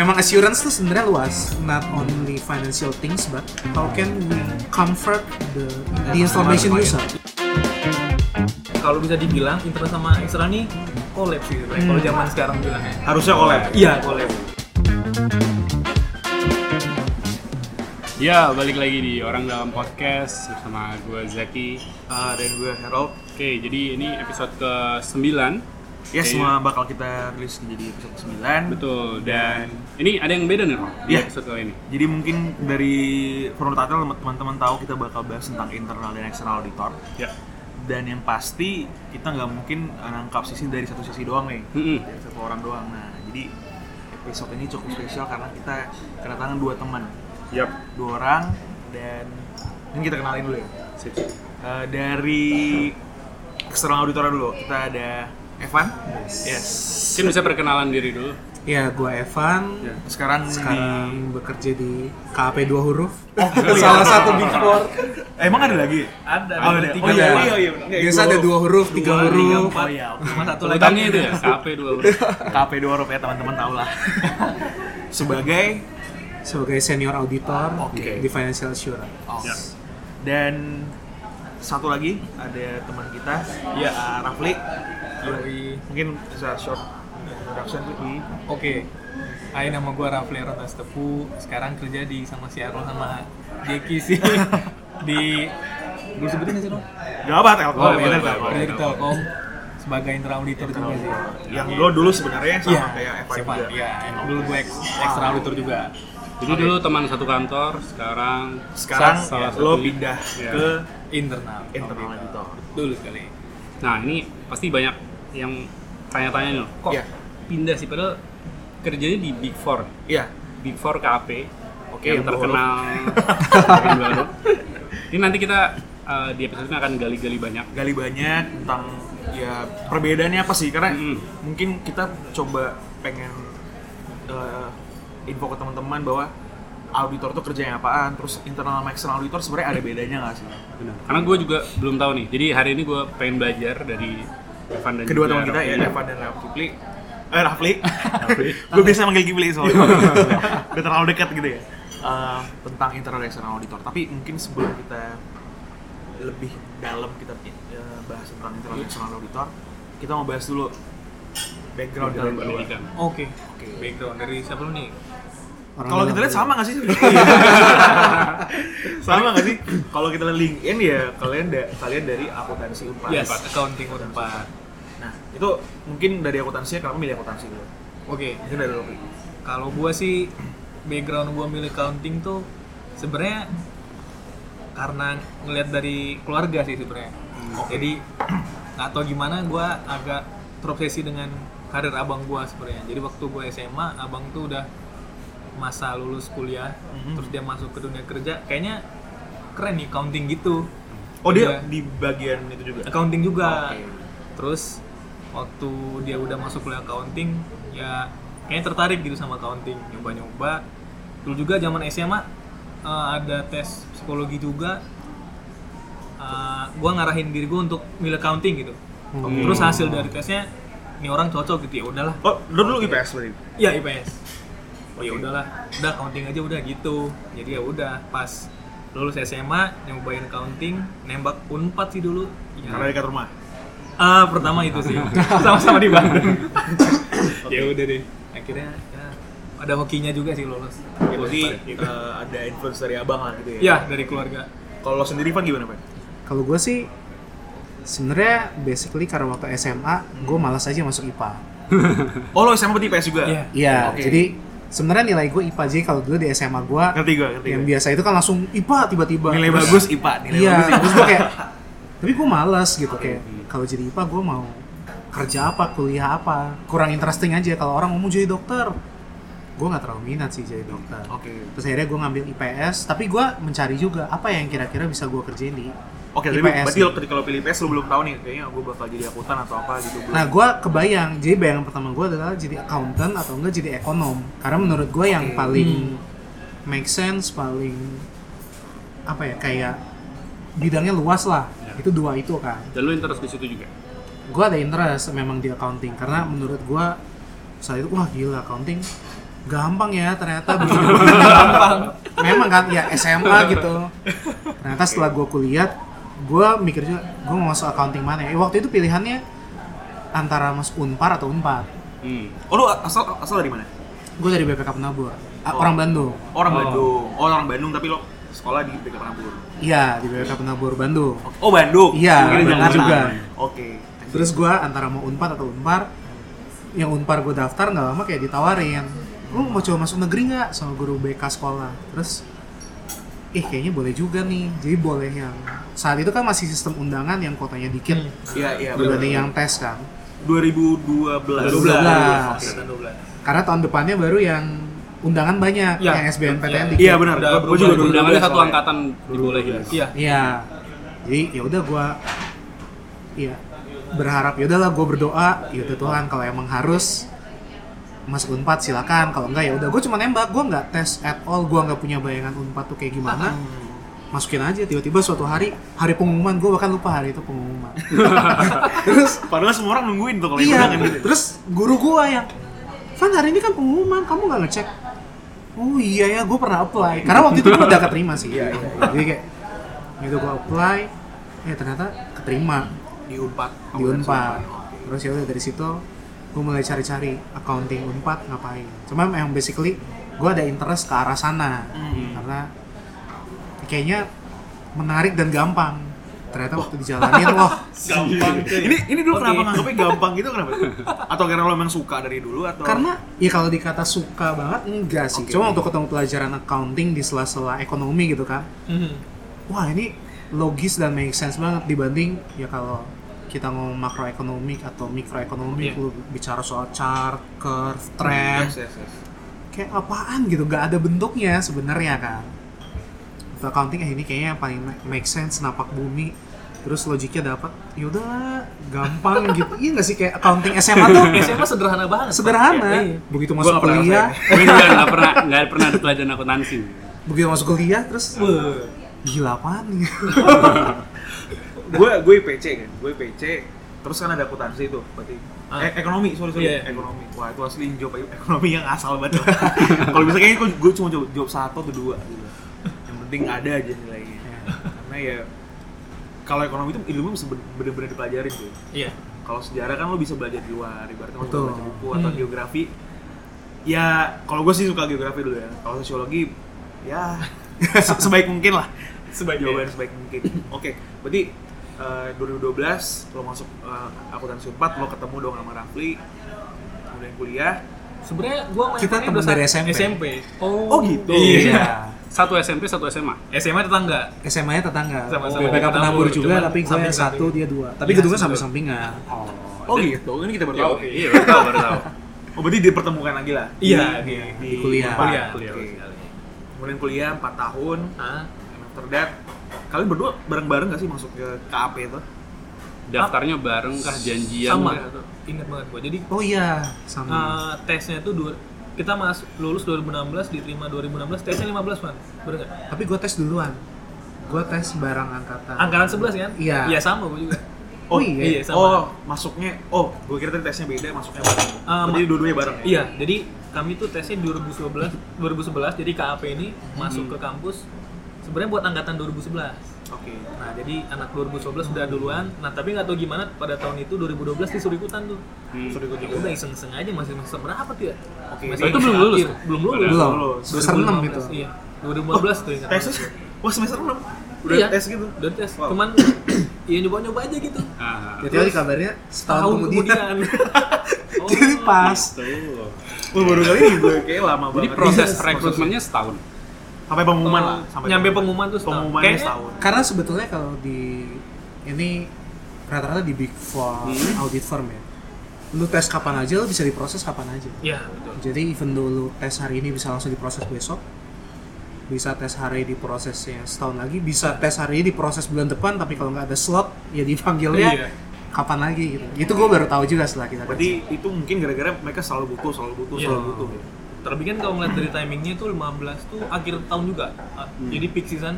memang assurance tuh sebenarnya luas, not only financial things, but how can we comfort the the information user? Kalau bisa dibilang internal sama eksternal nih collab sih sebenarnya. Kalau zaman sekarang bilangnya. Harusnya collab. Iya, collab. Ya, balik lagi di Orang Dalam Podcast bersama gue Zaki. Ah, dan gue Harold. Oke, jadi ini episode ke-9. Ya, semua bakal kita rilis menjadi episode 9. Betul, dan ini ada yang beda nih, Ro, di Iya. episode kali ini. Jadi mungkin dari title teman-teman tahu kita bakal bahas tentang internal dan eksternal auditor. Ya. Dan yang pasti kita nggak mungkin nangkap sisi dari satu sisi doang nih, Mm-mm. dari satu orang doang. Nah, jadi episode ini cukup spesial karena kita kedatangan dua teman, Yap. dua orang dan ini kita kenalin dulu ya. Sip. Eh, dari eksternal auditor dulu, kita ada Evan. Yes. Mungkin bisa perkenalan diri dulu. Ya, gua Evan. Ya. Sekarang, Sekarang bekerja di KAP 2 huruf. Salah satu big four. di emang ada lagi? Ada, Oh, ada ada. tiga. Oh iya, Ada. iya, iya. Biasa ada dua huruf, tiga Dua, tiga, huruf. empat. Oh iya. Cuma satu lagi. Sebutannya itu ya, KP 2 huruf. KP 2 huruf ya teman-teman tahu lah. Sebagai Sebagai senior auditor Oke. di Financial Assurance. oh. Ya. dan satu lagi ada teman kita, Iya. uh, Rafli. Yoi. Mungkin bisa short introduction. Oke. Hai, nama gue Rafli Rotas Tepu. Sekarang kerja di sama si Arlo sama Jeki sih. di gue sebutin sih lo? Gak apa Telkom, Oh, bener, boleh, Telkom. Kerja di Telkom sebagai internal auditor juga sih. Yang lo dulu sebenarnya sama Iya, kayak siapa? juga. Iya, dulu gue ex, extra auditor juga. Jadi dulu teman satu kantor, sekarang Sekarang Salah lo satu- pindah Iya. ke Internal. internal auditor. Dulu sekali. Nah, ini pasti banyak yang tanya-tanya nih, kok Iya. pindah sih padahal kerjanya di Big Four. Iya. Big Four KAP Oke, yang terkenal Yang huruf. ini nanti kita uh, di episode ini akan gali-gali banyak gali banyak tentang ya perbedaannya apa sih karena Mm. mungkin kita coba pengen eh, info ke teman-teman bahwa auditor tuh kerjanya apaan terus internal sama external auditor sebenarnya ada bedanya nggak sih Benar. karena gue juga belum tahu nih jadi hari ini gue pengen belajar dari Evan dan kedua teman kita ya. Evan dan Rafli eh Rafli Rafli. gue biasa manggil Kipli soalnya udah terlalu dekat gitu ya Eh, tentang internal dan external auditor tapi mungkin sebelum kita lebih dalam kita eh, bahas tentang internal dan external auditor kita mau bahas dulu background dari Background pendidikan. Oke. Oke. Background dari siapa lu nih? Orang Kalau kita lihat sama nggak sih? sama nggak sih? Kalau kita lihat LinkedIn ya kalian da kalian dari akuntansi Unpad. Yes, accounting Unpad. Nah itu mungkin dari akuntansinya kenapa milih akuntansi dulu? Oke. Mungkin dari lo. Kalau gua sih background gua milih accounting tuh sebenarnya karena ngelihat dari keluarga sih sebenarnya. Jadi nggak tahu gimana gua agak terobsesi dengan karir abang gua sebenarnya. Jadi waktu gua SMA, abang tuh udah masa lulus kuliah, Mhm. terus dia masuk ke dunia kerja, kayaknya keren nih accounting gitu. Oh dia Udah. di bagian itu juga. accounting juga. Oke. Terus waktu dia udah masuk kuliah accounting, ya kayaknya tertarik gitu sama accounting, nyoba-nyoba. Dulu juga zaman SMA eh, ada tes psikologi juga. Eh, gua ngarahin diri gua untuk milih accounting gitu. Hmm. Terus hasil dari tesnya ini orang cocok gitu ya udahlah. Oh lo dulu IPS berarti? Iya IPS. Oh ya udahlah, udah accounting aja udah gitu. Jadi ya udah pas lulus SMA nyobain accounting, nembak Unpad sih dulu. Ya. Karena dekat rumah. Ah, pertama itu sih. Sama-sama di Bandung. ya udah deh. Akhirnya ya, ada hokinya juga sih lolos. Gitu. eh, ada influence dari abang lah gitu ya. Ya, dari keluarga. Kalau lo sendiri Van gimana Van? Kalau gue sih sebenarnya basically karena waktu SMA gue malas aja masuk IPA. Oh lo SMA berarti IPS juga? Iya. Iya, Oke. jadi sebenarnya nilai gue IPA jadi kalau dulu di SMA gue Ngerti gue, ngerti yang gue. biasa itu kan langsung IPA tiba-tiba. Nilai Terus- bagus IPA, nilai Iya, bagus IPA. terus gue kayak tapi gue malas gitu kayak kalau jadi IPA gue mau kerja apa, kuliah apa, kurang interesting aja kalau orang ngomong jadi dokter. Gue nggak terlalu minat sih jadi dokter. Oke. Terus akhirnya gue ngambil IPS, tapi gue mencari juga apa yang kira-kira bisa gue kerjain di Oke, tapi IPS berarti lo ketika lo pilih IPS lo belum tahu nih kayaknya gue bakal jadi akuntan atau apa gitu. Nah, gue kebayang. Jadi bayangan pertama gue adalah jadi accountant atau enggak jadi ekonom. Karena menurut gue yang Oke. paling make sense, paling apa ya kayak bidangnya luas lah. Ya. Itu dua itu kan. dan lu interest di situ juga Gue ada interest memang di accounting karena menurut gue saat itu wah gila accounting gampang ya ternyata gampang memang kan ya SMA gitu ternyata setelah gue kuliah gue mikir juga gue mau masuk accounting mana ya waktu itu pilihannya antara masuk unpar atau unpad Hmm. Oh lu asal asal dari mana? gue dari BPK Penabur Oh. orang Bandung Orang Oh. Bandung. Oh, orang Bandung tapi lo sekolah di BK Penabur. iya di BPK Penabur Bandung Oh, Bandung. Iya, Bandung juga. Oke. terus gue antara mau unpad atau unpar yang unpar gue daftar nggak lama kayak ditawarin lu mau coba masuk negeri nggak sama guru BK sekolah terus eh kayaknya boleh juga nih jadi boleh yang saat itu kan masih sistem undangan yang kotanya dikit Hmm. Iya, iya. benar. dibanding yang tes kan 2012. 2012. Oke, dan 12. karena tahun depannya baru yang undangan banyak Ya, yang SBMPTN ya. dikit Iya, benar. Berubah juga. Undangannya 2012 satu angkatan dibolehin. Iya. Iya. Jadi ya udah gua iya berharap ya udahlah gua berdoa ya udah Tuhan kalau emang harus masuk Unpad silakan. Kalau enggak ya udah. Gua cuma nembak. Gua nggak tes at all. Gua nggak punya bayangan Unpad tuh kayak gimana. Masukin aja. Tiba-tiba suatu hari hari pengumuman gua bahkan lupa hari itu pengumuman. Terus Padahal semua orang nungguin tuh kalau iya. gitu. terus guru gua yang Van hari ini kan pengumuman. Kamu nggak ngecek? Oh iya ya. Gue pernah apply. Karena waktu itu gue udah keterima sih. Iya, iya, jadi kayak gitu gue apply. Ya ternyata keterima. Di Unpad. di Unpad. Terus ya udah dari situ gue mulai cari-cari accounting Unpad ngapain cuma memang basically gue ada interest ke arah sana Hmm. karena kayaknya menarik dan gampang ternyata waktu dijalanin wah Gampang. Ini ini dulu Oke. kenapa nganggapnya gampang gitu kenapa? Atau karena lo memang suka dari dulu atau karena ya kalau dikata suka banget enggak sih Oke. cuma untuk ketemu pelajaran accounting di sela-sela ekonomi gitu kan Mhm. wah ini logis dan make sense banget dibanding ya kalau kita ngomong makroekonomik atau mikroekonomik Iya. lu bicara soal chart, curve, trend, Yes, yes, yes. kayak apaan gitu nggak ada bentuknya sebenarnya kan untuk accounting eh ini kayaknya yang paling ma- make sense napak bumi terus logiknya dapat yaudah gampang gitu iya nggak sih kayak accounting SMA tuh SMA sederhana banget. sederhana Iya. begitu Gua masuk nggak pernah kuliah Gue nggak pernah nggak pernah ada pelajaran akuntansi. begitu masuk kuliah terus gila apaan nih gue gue IPC kan gue IPC terus kan ada akuntansi itu berarti Ah. eh, ekonomi sorry sorry Iya. ekonomi. Wah itu asli job ekonomi yang asal banget. Kalau bisa kayaknya gue- cuma jawab, jawab satu atau dua gitu. Yang penting ada aja nilainya. Karena ya kalau ekonomi itu ilmu ben- bener-bener dipelajarin tuh Iya. kalau sejarah kan lo bisa belajar di luar ibaratnya lo baca buku atau Hmm. geografi ya kalau gue sih suka geografi dulu ya. Kalau sosiologi ya se- sebaik mungkin lah. Sebaik jawaban sebaik mungkin. Oke berarti eh, 2012 lo masuk eh, akuntansi 4 lo ketemu dong sama Rafli kemudian kuliah Sebenarnya gua main Kita udah dari SMP. SMP. Oh, gitu. Iya. Satu SMP, satu SMA. SMA tetangga. SMA nya tetangga Sama-sama BPK Penabur, Penabur juga cuman tapi gue samping-samping. satu dia dua tapi Iya, gedungnya sampai sampingan oh gitu ini kita baru Iya, tahu iya, baru tahu, baru tahu. oh berarti dipertemukan lagi lah Iya, di, di- di, kuliah. Unpad. Kuliah. Kuliah. kemudian kuliah 4 tahun after that kalian berdua bareng-bareng gak sih masuk ke KAP itu? Daftarnya bareng kah? Janjian Sama. atau- Ingat banget gua. Jadi oh iya sama. eh, tesnya itu dua, kita masuk lulus 2016 diterima 2016 tesnya 15 man bener nggak? Tapi gue tes duluan. Gue tes barang angkatan. Angkatan 11 kan? Iya. iya sama gua juga. Oh iya, iya, sama. oh masuknya oh gue kira tadi tesnya beda masuknya bareng. Ah, jadi dua-duanya bareng ya? iya jadi kami tuh tesnya 2011 2011 jadi KAP ini masuk ke kampus sebenarnya buat angkatan 2011 oke Nah, jadi anak 2011 sudah duluan. Nah, tapi nggak tahu gimana pada tahun itu 2012 disuruh ikutan tuh. Hmm. Suruh ikut juga udah iseng-iseng aja masih semester berapa tuh ya? Oke. Semester Itu belum lulus? Belum lulus. belum lulus. semester enam 2015, gitu Iya. 2015 tuh ingat. tesnya wah semester 6 udah Iya. tes gitu Udah tes. Wow. Cuman iya nyoba-nyoba aja gitu. Ah, jadi tadi kabarnya setahun Tahun kemudian, Oh, jadi pas tuh. Wah, baru kali ini gue kayak lama Jadi banget proses Iya, rekrutmennya setahun. Sampai pengumuman lah sampai nyampe pengumuman tuh setahun. pengumumannya Kayaknya- setahun karena sebetulnya kalau di ini rata-rata di big four Hmm. audit firm ya lu tes kapan aja lu bisa diproses kapan aja Iya, betul. jadi even dulu tes hari ini bisa langsung diproses besok bisa tes hari diprosesnya setahun lagi bisa tes hari ini diproses bulan depan tapi kalau nggak ada slot ya dipanggilnya Iya. kapan lagi gitu itu gue baru tahu juga setelah kita berarti itu mungkin gara-gara mereka selalu butuh selalu butuh Iya. selalu butuh Terlebih kan kalau ngeliat dari timingnya tuh 15 tuh akhir tahun juga. Ah, Jadi peak season.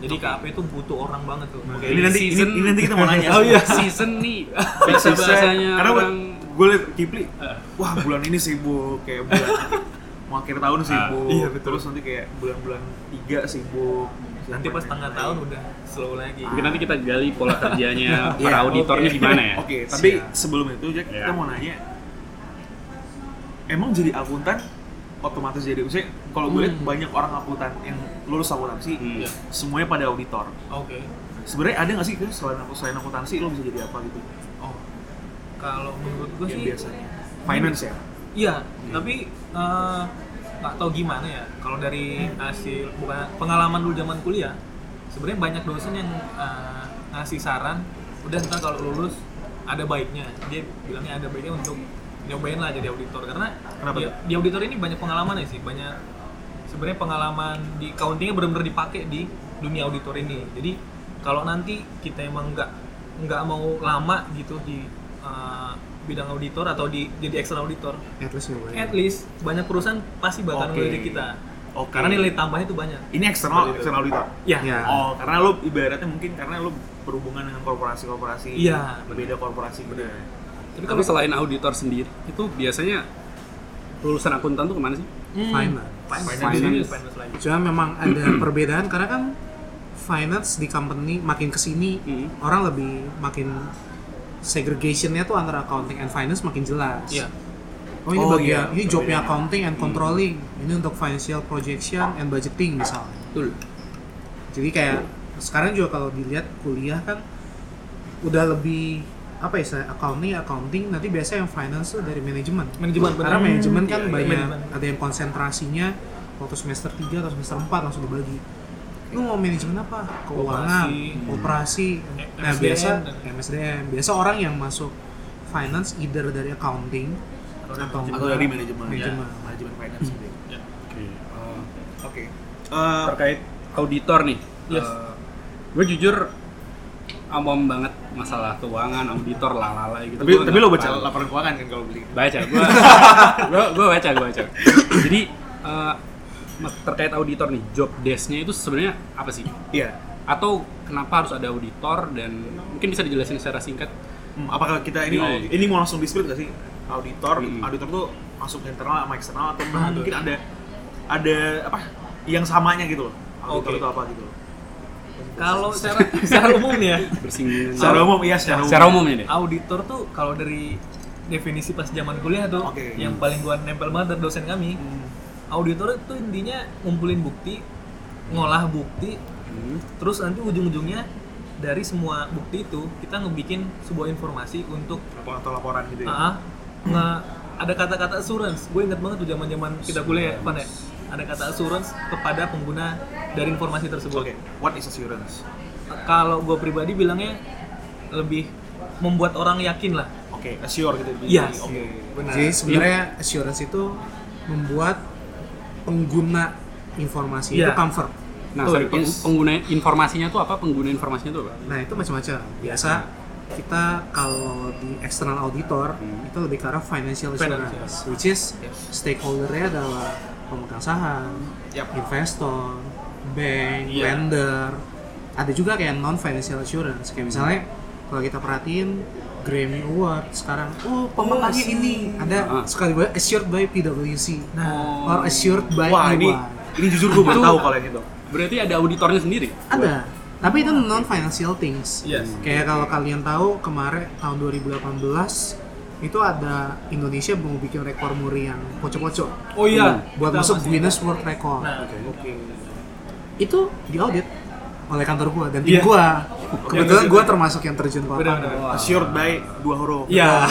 Jadi KAP itu butuh orang banget tuh. Oke, ini nanti ini, Season- ini nanti kita mau nanya Oh iya. Season nih. Bahasa bahasanya karena orang gue liat Kipli wah bulan ini sibuk kayak bulan mau akhir tahun sibuk iya, betul. terus nanti kayak bulan-bulan tiga sibuk nanti pas tengah tahun udah slow lagi Mungkin nanti kita gali pola kerjanya Iya, para auditornya oke. gimana ya. Oke, tapi Siap. sebelum itu Jack, Iya. kita mau nanya Emang jadi akuntan otomatis jadi maksudnya kalau gue lihat Hmm. banyak orang akuntan yang lulus akuntansi Hmm. semuanya pada auditor. oke Sebenarnya ada nggak sih Chris, selain aku selain akuntansi lo bisa jadi apa gitu? oh kalau menurut gue sih biasanya finance ya. Iya, tapi eh, nggak tahu gimana ya. Kalau dari hasil bukan pengalaman dulu zaman kuliah, sebenarnya banyak dosen yang eh, ngasih saran, udah ntar kalau lulus ada baiknya. Dia bilangnya ada baiknya untuk nyobain lah jadi auditor karena Kenapa di, di auditor ini banyak pengalaman ya sih, banyak sebenarnya pengalaman di accountingnya benar-benar dipakai di dunia auditor ini. Jadi kalau nanti kita emang nggak nggak mau lama gitu di eh, bidang auditor atau di jadi external auditor, At least nyobain. at least banyak perusahaan pasti bakal Oke. ngelirik kita. Oke. Karena nilai tambahnya itu banyak. Ini eksternal, eksternal auditor. Ya. Ya. Oh, karena lo ibaratnya mungkin karena lo berhubungan dengan korporasi-korporasi. Iya, Berbeda korporasi gitu. Tapi kalau selain auditor sendiri, itu biasanya lulusan akuntan tuh ke mana sih? Finance. Finance. Finance. Finance lagi. Cuma memang ada perbedaan karena kan finance di company makin ke sini Hmm. orang lebih makin segregationnya tuh antara accounting and finance makin jelas. Iya. Oh ini Oh, bagian iya. ini jobnya accounting and controlling. Ini untuk financial projection and budgeting misalnya. Betul. Jadi kayak sekarang juga kalau dilihat kuliah kan udah lebih apa ya saya accounting accounting nanti biasa yang finance tuh dari manajemen. Manajemen. Karena manajemen kan Iya, iya, banyak manajemen. ada yang konsentrasinya waktu semester 3 atau semester 4 langsung dibagi. Lu mau manajemen apa? Keuangan, Operasi. operasi. Nah, MSDM biasa MSDM. Biasa orang yang masuk finance either dari accounting Atau dari atau, Atau dari manajemen. Manajemen. Ya, manajemen finance gitu. ya. Ya. Oke. eh, Oke. Eh, terkait auditor nih. Yes. gue jujur awam banget masalah keuangan, auditor, lalala gitu. tapi Gua tapi lo baca paham. laporan keuangan kan kalau beli. baca gue gue gue baca gue baca jadi eh, terkait auditor nih job desk-nya itu sebenarnya apa sih Iya. atau kenapa harus ada auditor dan mungkin bisa dijelasin secara singkat Hmm, apakah kita ini Iya. ini mau langsung di split gak sih? Auditor, Mm. auditor tuh masuk internal sama eksternal atau Nah, mungkin ada ada apa yang samanya gitu loh. Auditor Oke. itu apa gitu loh. Kalau secara secara umum ya, bersinggungan Secara umum iya secara umum. secara umumnya deh auditor tuh kalau dari definisi pas zaman kuliah tuh Oke. yang paling gua nempel banget dari dosen kami, Hmm. auditor itu intinya ngumpulin bukti, ngolah bukti, Hmm. terus nanti ujung-ujungnya dari semua bukti itu kita ngebikin sebuah informasi untuk Laporan atau laporan gitu ya. Ah, ah, nge ada kata-kata assurance. Gue inget banget tuh zaman-zaman kita kuliah ya, Pan ya. Ada kata assurance kepada pengguna dari informasi tersebut. Oke, what is assurance? Kalau gue pribadi bilangnya lebih membuat orang yakin lah. Oke, assure gitu. Iya. Oke. Benar. Jadi sebenarnya assurance itu membuat pengguna informasi itu Iya. comfort. nah Betul, sorry, yes. pengguna informasinya tuh apa pengguna informasinya tuh apa Nah itu macam-macam. Biasa kita kalau di external auditor Hmm. itu lebih ke arah financial assurance, Financial. which is Yes. stakeholdernya adalah pemegang saham, Yap. investor, bank, Iya. lender. Ada juga kayak non financial assurance. Kayak misalnya kalau kita perhatiin Grammy Award sekarang, oh pemenangnya Oh, ini ada Ah. sekali gue assured by PwC Nah, or assured by Wah, EY. ini ini jujur gue baru Itu- tahu kalau yang itu. berarti ada auditornya sendiri Ada, tapi itu non financial things. yes. Kayak kalau kalian tahu kemarin tahun 2018 itu ada Indonesia mau bikin rekor muri yang pocok-pocok Oh iya, buat kita masuk Guinness World Record. Nah, Oke. Itu diaudit oleh kantor gua dan tim Iya. gua. Kebetulan gua termasuk yang terjun ke lapangan. Assured by dua huruf. Iya.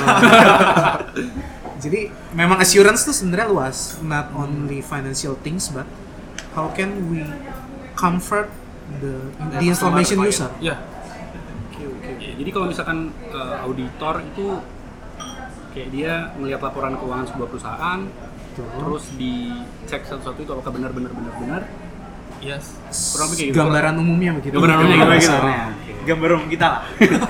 Jadi memang assurance tuh sebenarnya luas, not only financial things but how can we comfort the the information user. Iya. Ya, jadi kalau misalkan eh, auditor itu kayak dia melihat laporan keuangan sebuah perusahaan Tuh. terus dicek satu-satu itu apakah benar-benar benar-benar Yes. kurang lebih kayak gitu. Gambaran umumnya begitu. Gambaran umumnya gitu. gitu. Besarnya. Gambar umum kita lah.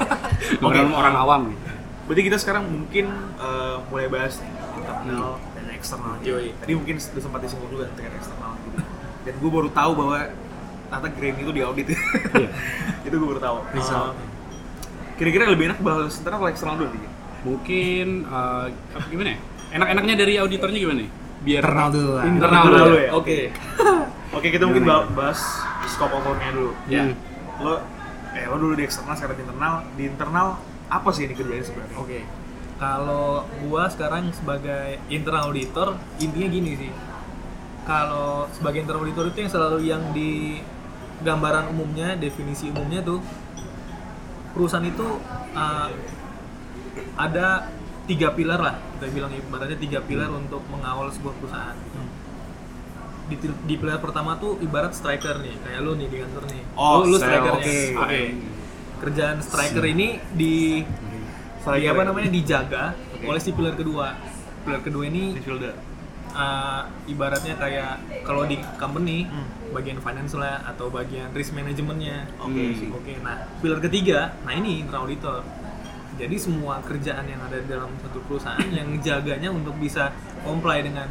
Gambaran orang awam gitu. Berarti kita sekarang mungkin eh, mulai bahas nih internal dan eksternal. Yoi. Tadi mungkin sudah sempat disinggung juga terkait eksternal gitu. Dan gue baru tahu bahwa ternyata Grammy itu diaudit. Iya. itu gue baru tahu. Eh, Kira-kira lebih enak bahas internal atau eksternal dulu nih? Mungkin eh, apa gimana ya? Enak-enaknya dari auditornya gimana nih? biar Internal dulu lah. Internal, Internal dulu ya. ya? Oke. Oke, kita mungkin ba- bahas scope of work-nya dulu. Ya. Lo, eh lo dulu di eksternal, sekarang di internal. Di internal, apa sih ini kerjanya sebenarnya? Oke. Kalau gua sekarang sebagai internal auditor, intinya gini sih. Kalau sebagai internal auditor itu yang selalu yang di gambaran umumnya, definisi umumnya tuh perusahaan itu uh, ada tiga pilar lah kita bilang ibaratnya tiga pilar untuk mengawal sebuah perusahaan di, di pilar pertama tuh ibarat striker nih kayak lu nih di kantor nih Oh, lu, strikernya Oke. Oke. kerjaan striker ini di di apa namanya dijaga Oke. oleh si pilar kedua pilar kedua ini uh, ibaratnya kayak kalau di company Hmm. bagian finance lah atau bagian risk manajemennya Oke. Hmm. oke nah pilar ketiga nah ini internal auditor jadi semua kerjaan yang ada di dalam satu perusahaan yang jaganya untuk bisa comply dengan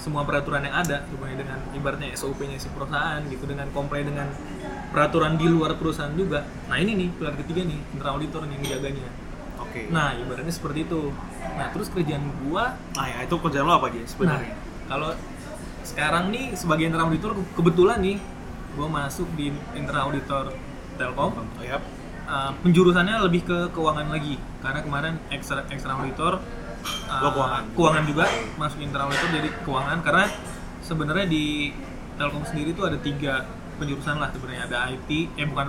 semua peraturan yang ada sebenarnya dengan ibaratnya SOP-nya si perusahaan gitu dengan comply dengan peraturan di luar perusahaan juga nah ini nih pilar ketiga nih internal auditor nih yang jaganya Oke. nah ibaratnya seperti itu nah terus kerjaan gua Nah, ya itu kerjaan lo apa aja sebenarnya? Nah, kalau sekarang nih sebagai internal auditor kebetulan nih gue masuk di internal auditor Telkom. Oh, ya. Uh, penjurusannya lebih ke keuangan lagi. Karena kemarin ekstra eksternal auditor uh, Lo keuangan. juga masuk internal auditor jadi keuangan. Karena sebenarnya di Telkom sendiri tuh ada tiga penjurusan lah sebenarnya. Ada IT eh bukan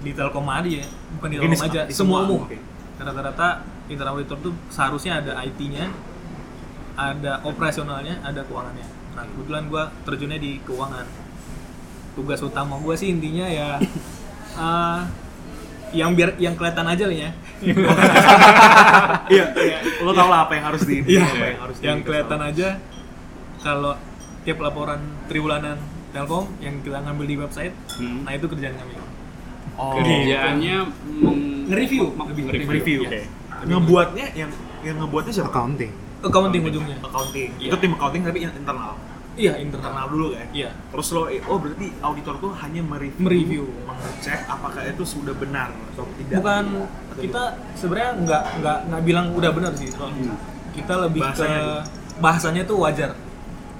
di Telkom aja ya. Bukan di Telkom aja di semua umum. oke. rata-rata internal auditor tuh seharusnya ada IT-nya ada operasionalnya ada keuangannya. Nah kebetulan gue terjunnya di keuangan. Tugas utama gue sih intinya ya eh, yang biar yang kelihatan aja lah ya Iya, lo tau lah apa yang harus di Iya. apa yang harus yang kelihatan aja kalau tiap laporan triwulanan Telkom yang kita ngambil di website Hmm. nah itu kerjaan kami Oh. Kerjaannya Nge-review. Lebih nge-review. Review. Oke. Ngebuatnya yang yang ngebuatnya siapa? accounting accounting ujungnya Accounting. Iya. Itu tim accounting tapi yang internal. Iya internal Internal dulu kan. iya Terus lo, eh, oh berarti auditor tuh hanya mereview, Mereview. mengecek apakah itu sudah benar atau tidak. bukan kita sebenarnya nggak nggak nggak bilang udah benar sih Hmm. kita lebih Bahasanya ke bahasanya tuh wajar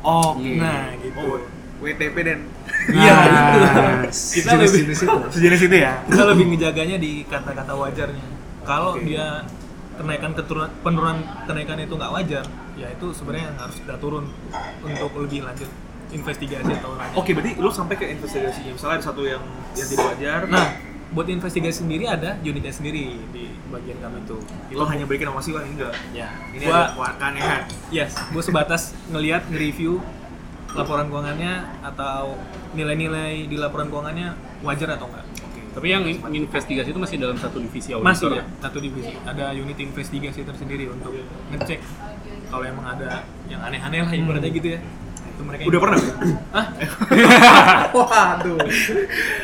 Oh, Oke. nah gitu Oh, WTP dan Iya, Nah, Kita jenis-jenis itu sejenis itu ya. kita lebih ngejaganya di kata-kata wajarnya kalau Oke. dia kenaikan keturunan penurunan kenaikan itu nggak wajar ya itu sebenarnya yang harus kita turun untuk lebih lanjut investigasi atau lanjut Oke, berarti lo sampai ke investigasinya. Misalnya ada satu yang yang tidak wajar. nah buat investigasi sendiri ada unitnya sendiri di bagian kami itu lo hanya berikan informasi ini enggak. ya Ini gua ada keanehan. yes gua sebatas ngelihat nge-review laporan keuangannya atau nilai-nilai di laporan keuangannya wajar atau enggak. Tapi yang in- investigasi itu masih dalam satu divisi auditor masih ya? ya satu divisi ada unit investigasi tersendiri untuk ngecek kalau emang ada yang aneh-aneh lah ibaratnya gitu ya itu mereka Udah pernah? ah waduh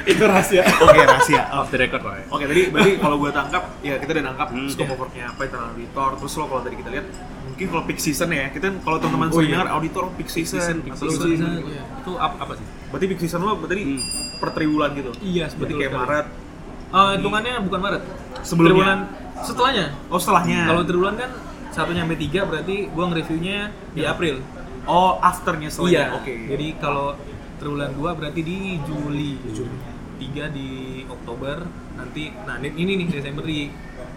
itu rahasia Oke, rahasia. Oh. Off the record lah ya. Oke, tadi berarti kalau gue tangkap, ya kita udah nangkap Hmm. scope of work-nya apa, internal auditor, terus lo kalau tadi kita lihat, mungkin kalau peak season ya, kita kalau teman-teman Oh, sering iya. dengar auditor peak season, Peak atau season. season. Iya. Itu apa, apa sih? Berarti peak season lo berarti Hmm. Per triwulan gitu? iya seperti kayak Maret, oh hitungannya bukan Maret Sebelumnya? Triwulan setelahnya oh setelahnya? kalau triwulan kan satu nyampe tiga berarti gua nge-reviewnya di Iya. April Oh, afternya setelahnya, iya oke. jadi kalau triwulan dua berarti di Juli tiga di Oktober nanti nah ini nih Desember di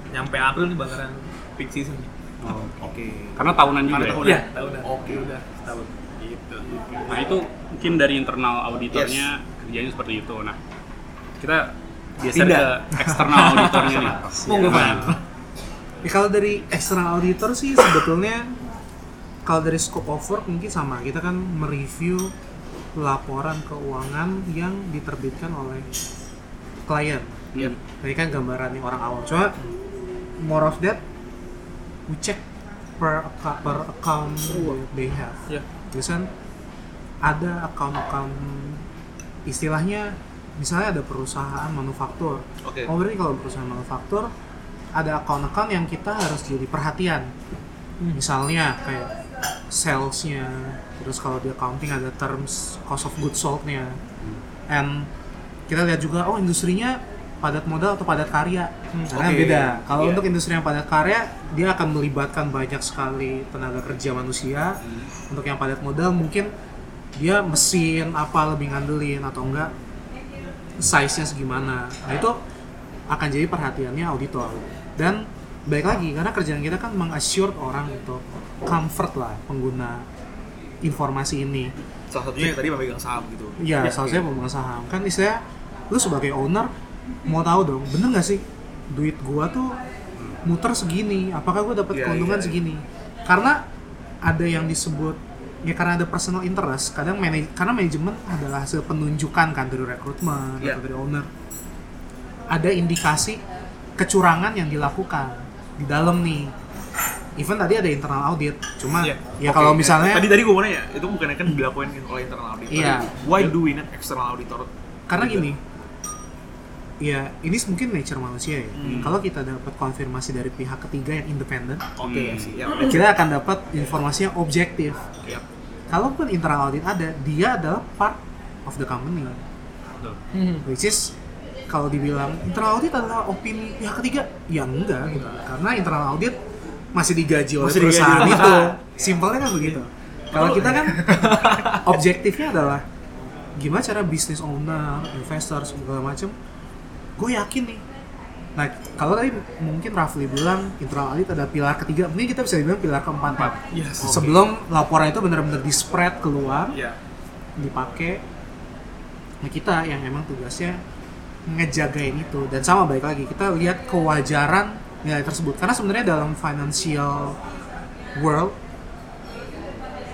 nyampe April nih bakaran peak season Oh. Oke. Karena tahunan juga Karena ya? tahunan. Iya, tahunan. Oke. udah setahun. Gitu. Nah itu mungkin dari internal auditornya kerjanya seperti itu. Nah kita geser Pindah. ke eksternal auditornya nih. Monggo, Pak. Nah, Ya, kalau dari external auditor sih sebetulnya kalau dari scope of work mungkin sama kita kan mereview laporan keuangan yang diterbitkan oleh klien. Iya. Tadi kan gambaran yang orang awam. Cuma more of that we check per acca- per account they have. Ya. Terus kan ada account-account istilahnya misalnya ada perusahaan manufaktur. Oke. Oh berarti kalau perusahaan manufaktur ada account-account yang kita harus jadi perhatian. Misalnya kayak salesnya, terus kalau di accounting ada terms cost of goods sold-nya. And kita lihat juga oh industrinya padat modal atau padat karya. Karena oke. beda. Kalau Iya. untuk industri yang padat karya, dia akan melibatkan banyak sekali tenaga kerja manusia. Untuk yang padat modal mungkin dia mesin apa lebih ngandelin atau enggak size-nya segimana. Nah, itu akan jadi perhatiannya auditor. Dan baik lagi karena kerjaan kita kan mengassure orang untuk comfort lah pengguna informasi ini. Salah satunya yang tadi memegang saham gitu. Iya, Ya, salah satunya pemegang saham. Kan istilahnya lu sebagai owner mau tahu dong, bener nggak sih duit gua tuh muter segini, apakah gua dapat Iya, keuntungan iya. segini? Karena ada yang disebut ya karena ada personal interest, kadang manaj- karena manajemen adalah hasil penunjukan kan dari rekrutmen Iya. atau dari owner. Ada indikasi kecurangan yang dilakukan di dalam nih. Even tadi ada internal audit, cuma Iya. ya Oke, kalau eh, misalnya tadi tadi gue mau nanya, itu bukannya kan dilakuin oleh internal auditor. Iya. Why do we need external auditor? karena Juga. gini ya ini mungkin nature manusia ya Hmm. kalau kita dapat konfirmasi dari pihak ketiga yang independen Oke, Hmm. sih. Ya, kita akan dapat informasi yang objektif ya. kalaupun internal audit ada dia adalah part of the company Betul. which is kalau dibilang internal audit adalah opini pihak ketiga ya enggak gitu karena internal audit masih digaji oleh Masih digaji perusahaan oleh itu simpelnya kan begitu kalau kita kan objektifnya adalah gimana cara bisnis owner investor segala macam gue yakin nih nah kalau tadi mungkin Rafli bilang internal audit ada pilar ketiga mungkin kita bisa bilang pilar keempat Pak. Yes. sebelum laporan itu benar-benar di spread keluar Iya. dipakai nah kita yang emang tugasnya ngejagain itu dan sama baik lagi kita lihat kewajaran nilai tersebut karena sebenarnya dalam financial world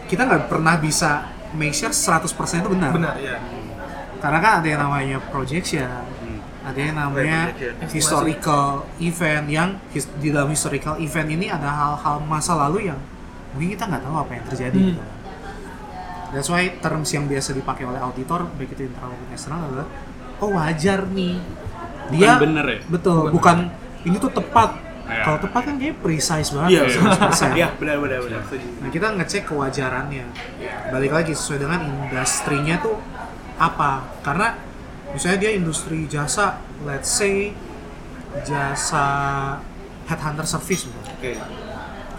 kita nggak pernah bisa make sure 100% itu benar. Benar ya. karena kan ada yang namanya projection. Ada yang namanya historical event yang his- di dalam historical event ini ada hal-hal masa lalu yang mungkin kita nggak tahu apa yang terjadi Hmm. gitu. That's why terms yang biasa dipakai oleh auditor baik itu internal maupun eksternal adalah oh wajar nih dia Bukan bener ya? betul bukan ini tuh tepat Ya. kalau tepat kan kayak precise banget Iya, 100%. Iya, benar benar benar. Nah kita ngecek kewajarannya. Balik lagi sesuai dengan industrinya tuh apa? Karena misalnya dia industri jasa, let's say jasa headhunter service. Oke.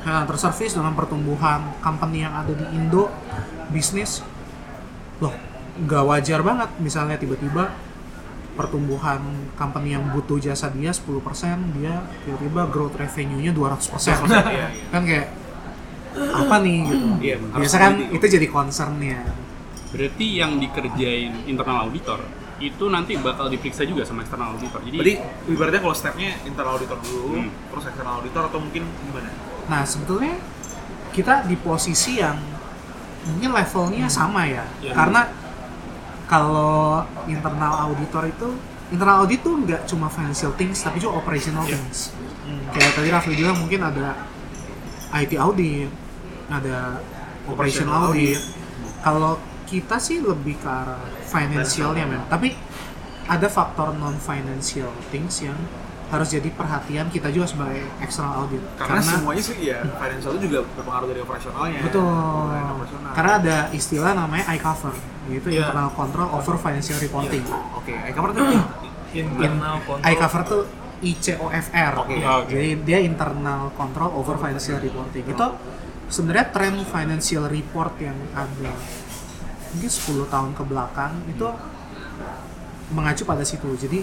Headhunter service dengan pertumbuhan company yang ada di Indo bisnis, loh nggak wajar banget misalnya tiba-tiba pertumbuhan company yang butuh jasa dia 10% dia tiba-tiba growth revenue-nya 200% Iya, iya. kan kayak apa nih gitu Iya, biasa kan itu jadi concernnya Berarti yang dikerjain internal auditor itu nanti bakal diperiksa juga sama eksternal auditor. Jadi Berarti ibaratnya kalau stepnya internal auditor dulu, Hmm. terus external auditor atau mungkin gimana? nah sebetulnya kita di posisi yang mungkin levelnya sama ya Iya. karena kalau internal auditor itu internal audit tuh nggak cuma financial things tapi juga operational things kayak tadi Rafli bilang mungkin ada IT audit ada operational Operational audit kalau kita sih lebih ke arah financialnya memang tapi ada faktor non financial things yang harus jadi perhatian kita juga sebagai external audit Karena, semuanya sih ya financial itu juga berpengaruh dari operasionalnya. betul operasional. karena ada istilah namanya I cover yaitu Iya. internal control over financial reporting Oke, eh, kamar tuh Internal control. I cover tuh ICOFR. Oke. Oke. Jadi dia internal control over financial reporting. Itu sebenarnya tren financial report yang ada mungkin 10 tahun ke belakang itu mengacu pada situ. Jadi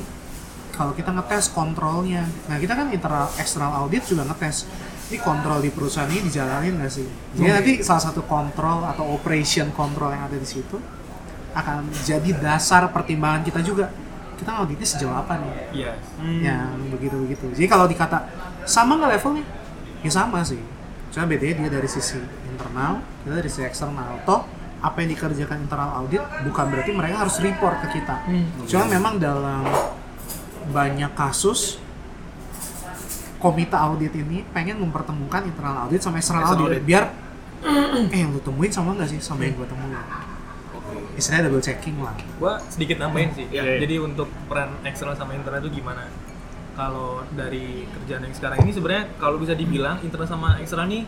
kalau kita ngetes kontrolnya, nah kita kan internal external audit juga ngetes ini kontrol di perusahaan ini dijalanin nggak sih? Jadi nanti salah satu kontrol atau operation control yang ada di situ akan jadi dasar pertimbangan kita juga. Kita ngauditnya sejauh apa nih? Yes. yang begitu begitu jadi kalau dikata sama nggak levelnya ya sama sih cuma bedanya dia dari sisi internal kita dari sisi eksternal toh apa yang dikerjakan internal audit bukan berarti mereka harus report ke kita cuma memang dalam banyak kasus komite audit ini pengen mempertemukan internal audit sama eksternal External audit audit. biar eh yang lu temuin sama nggak sih sama yang gue temuin istilahnya double checking lah Gua sedikit nambahin sih. Iya. Jadi untuk peran eksternal sama internal itu gimana? Kalau dari kerjaan yang sekarang ini sebenarnya kalau bisa dibilang internal sama eksternal nih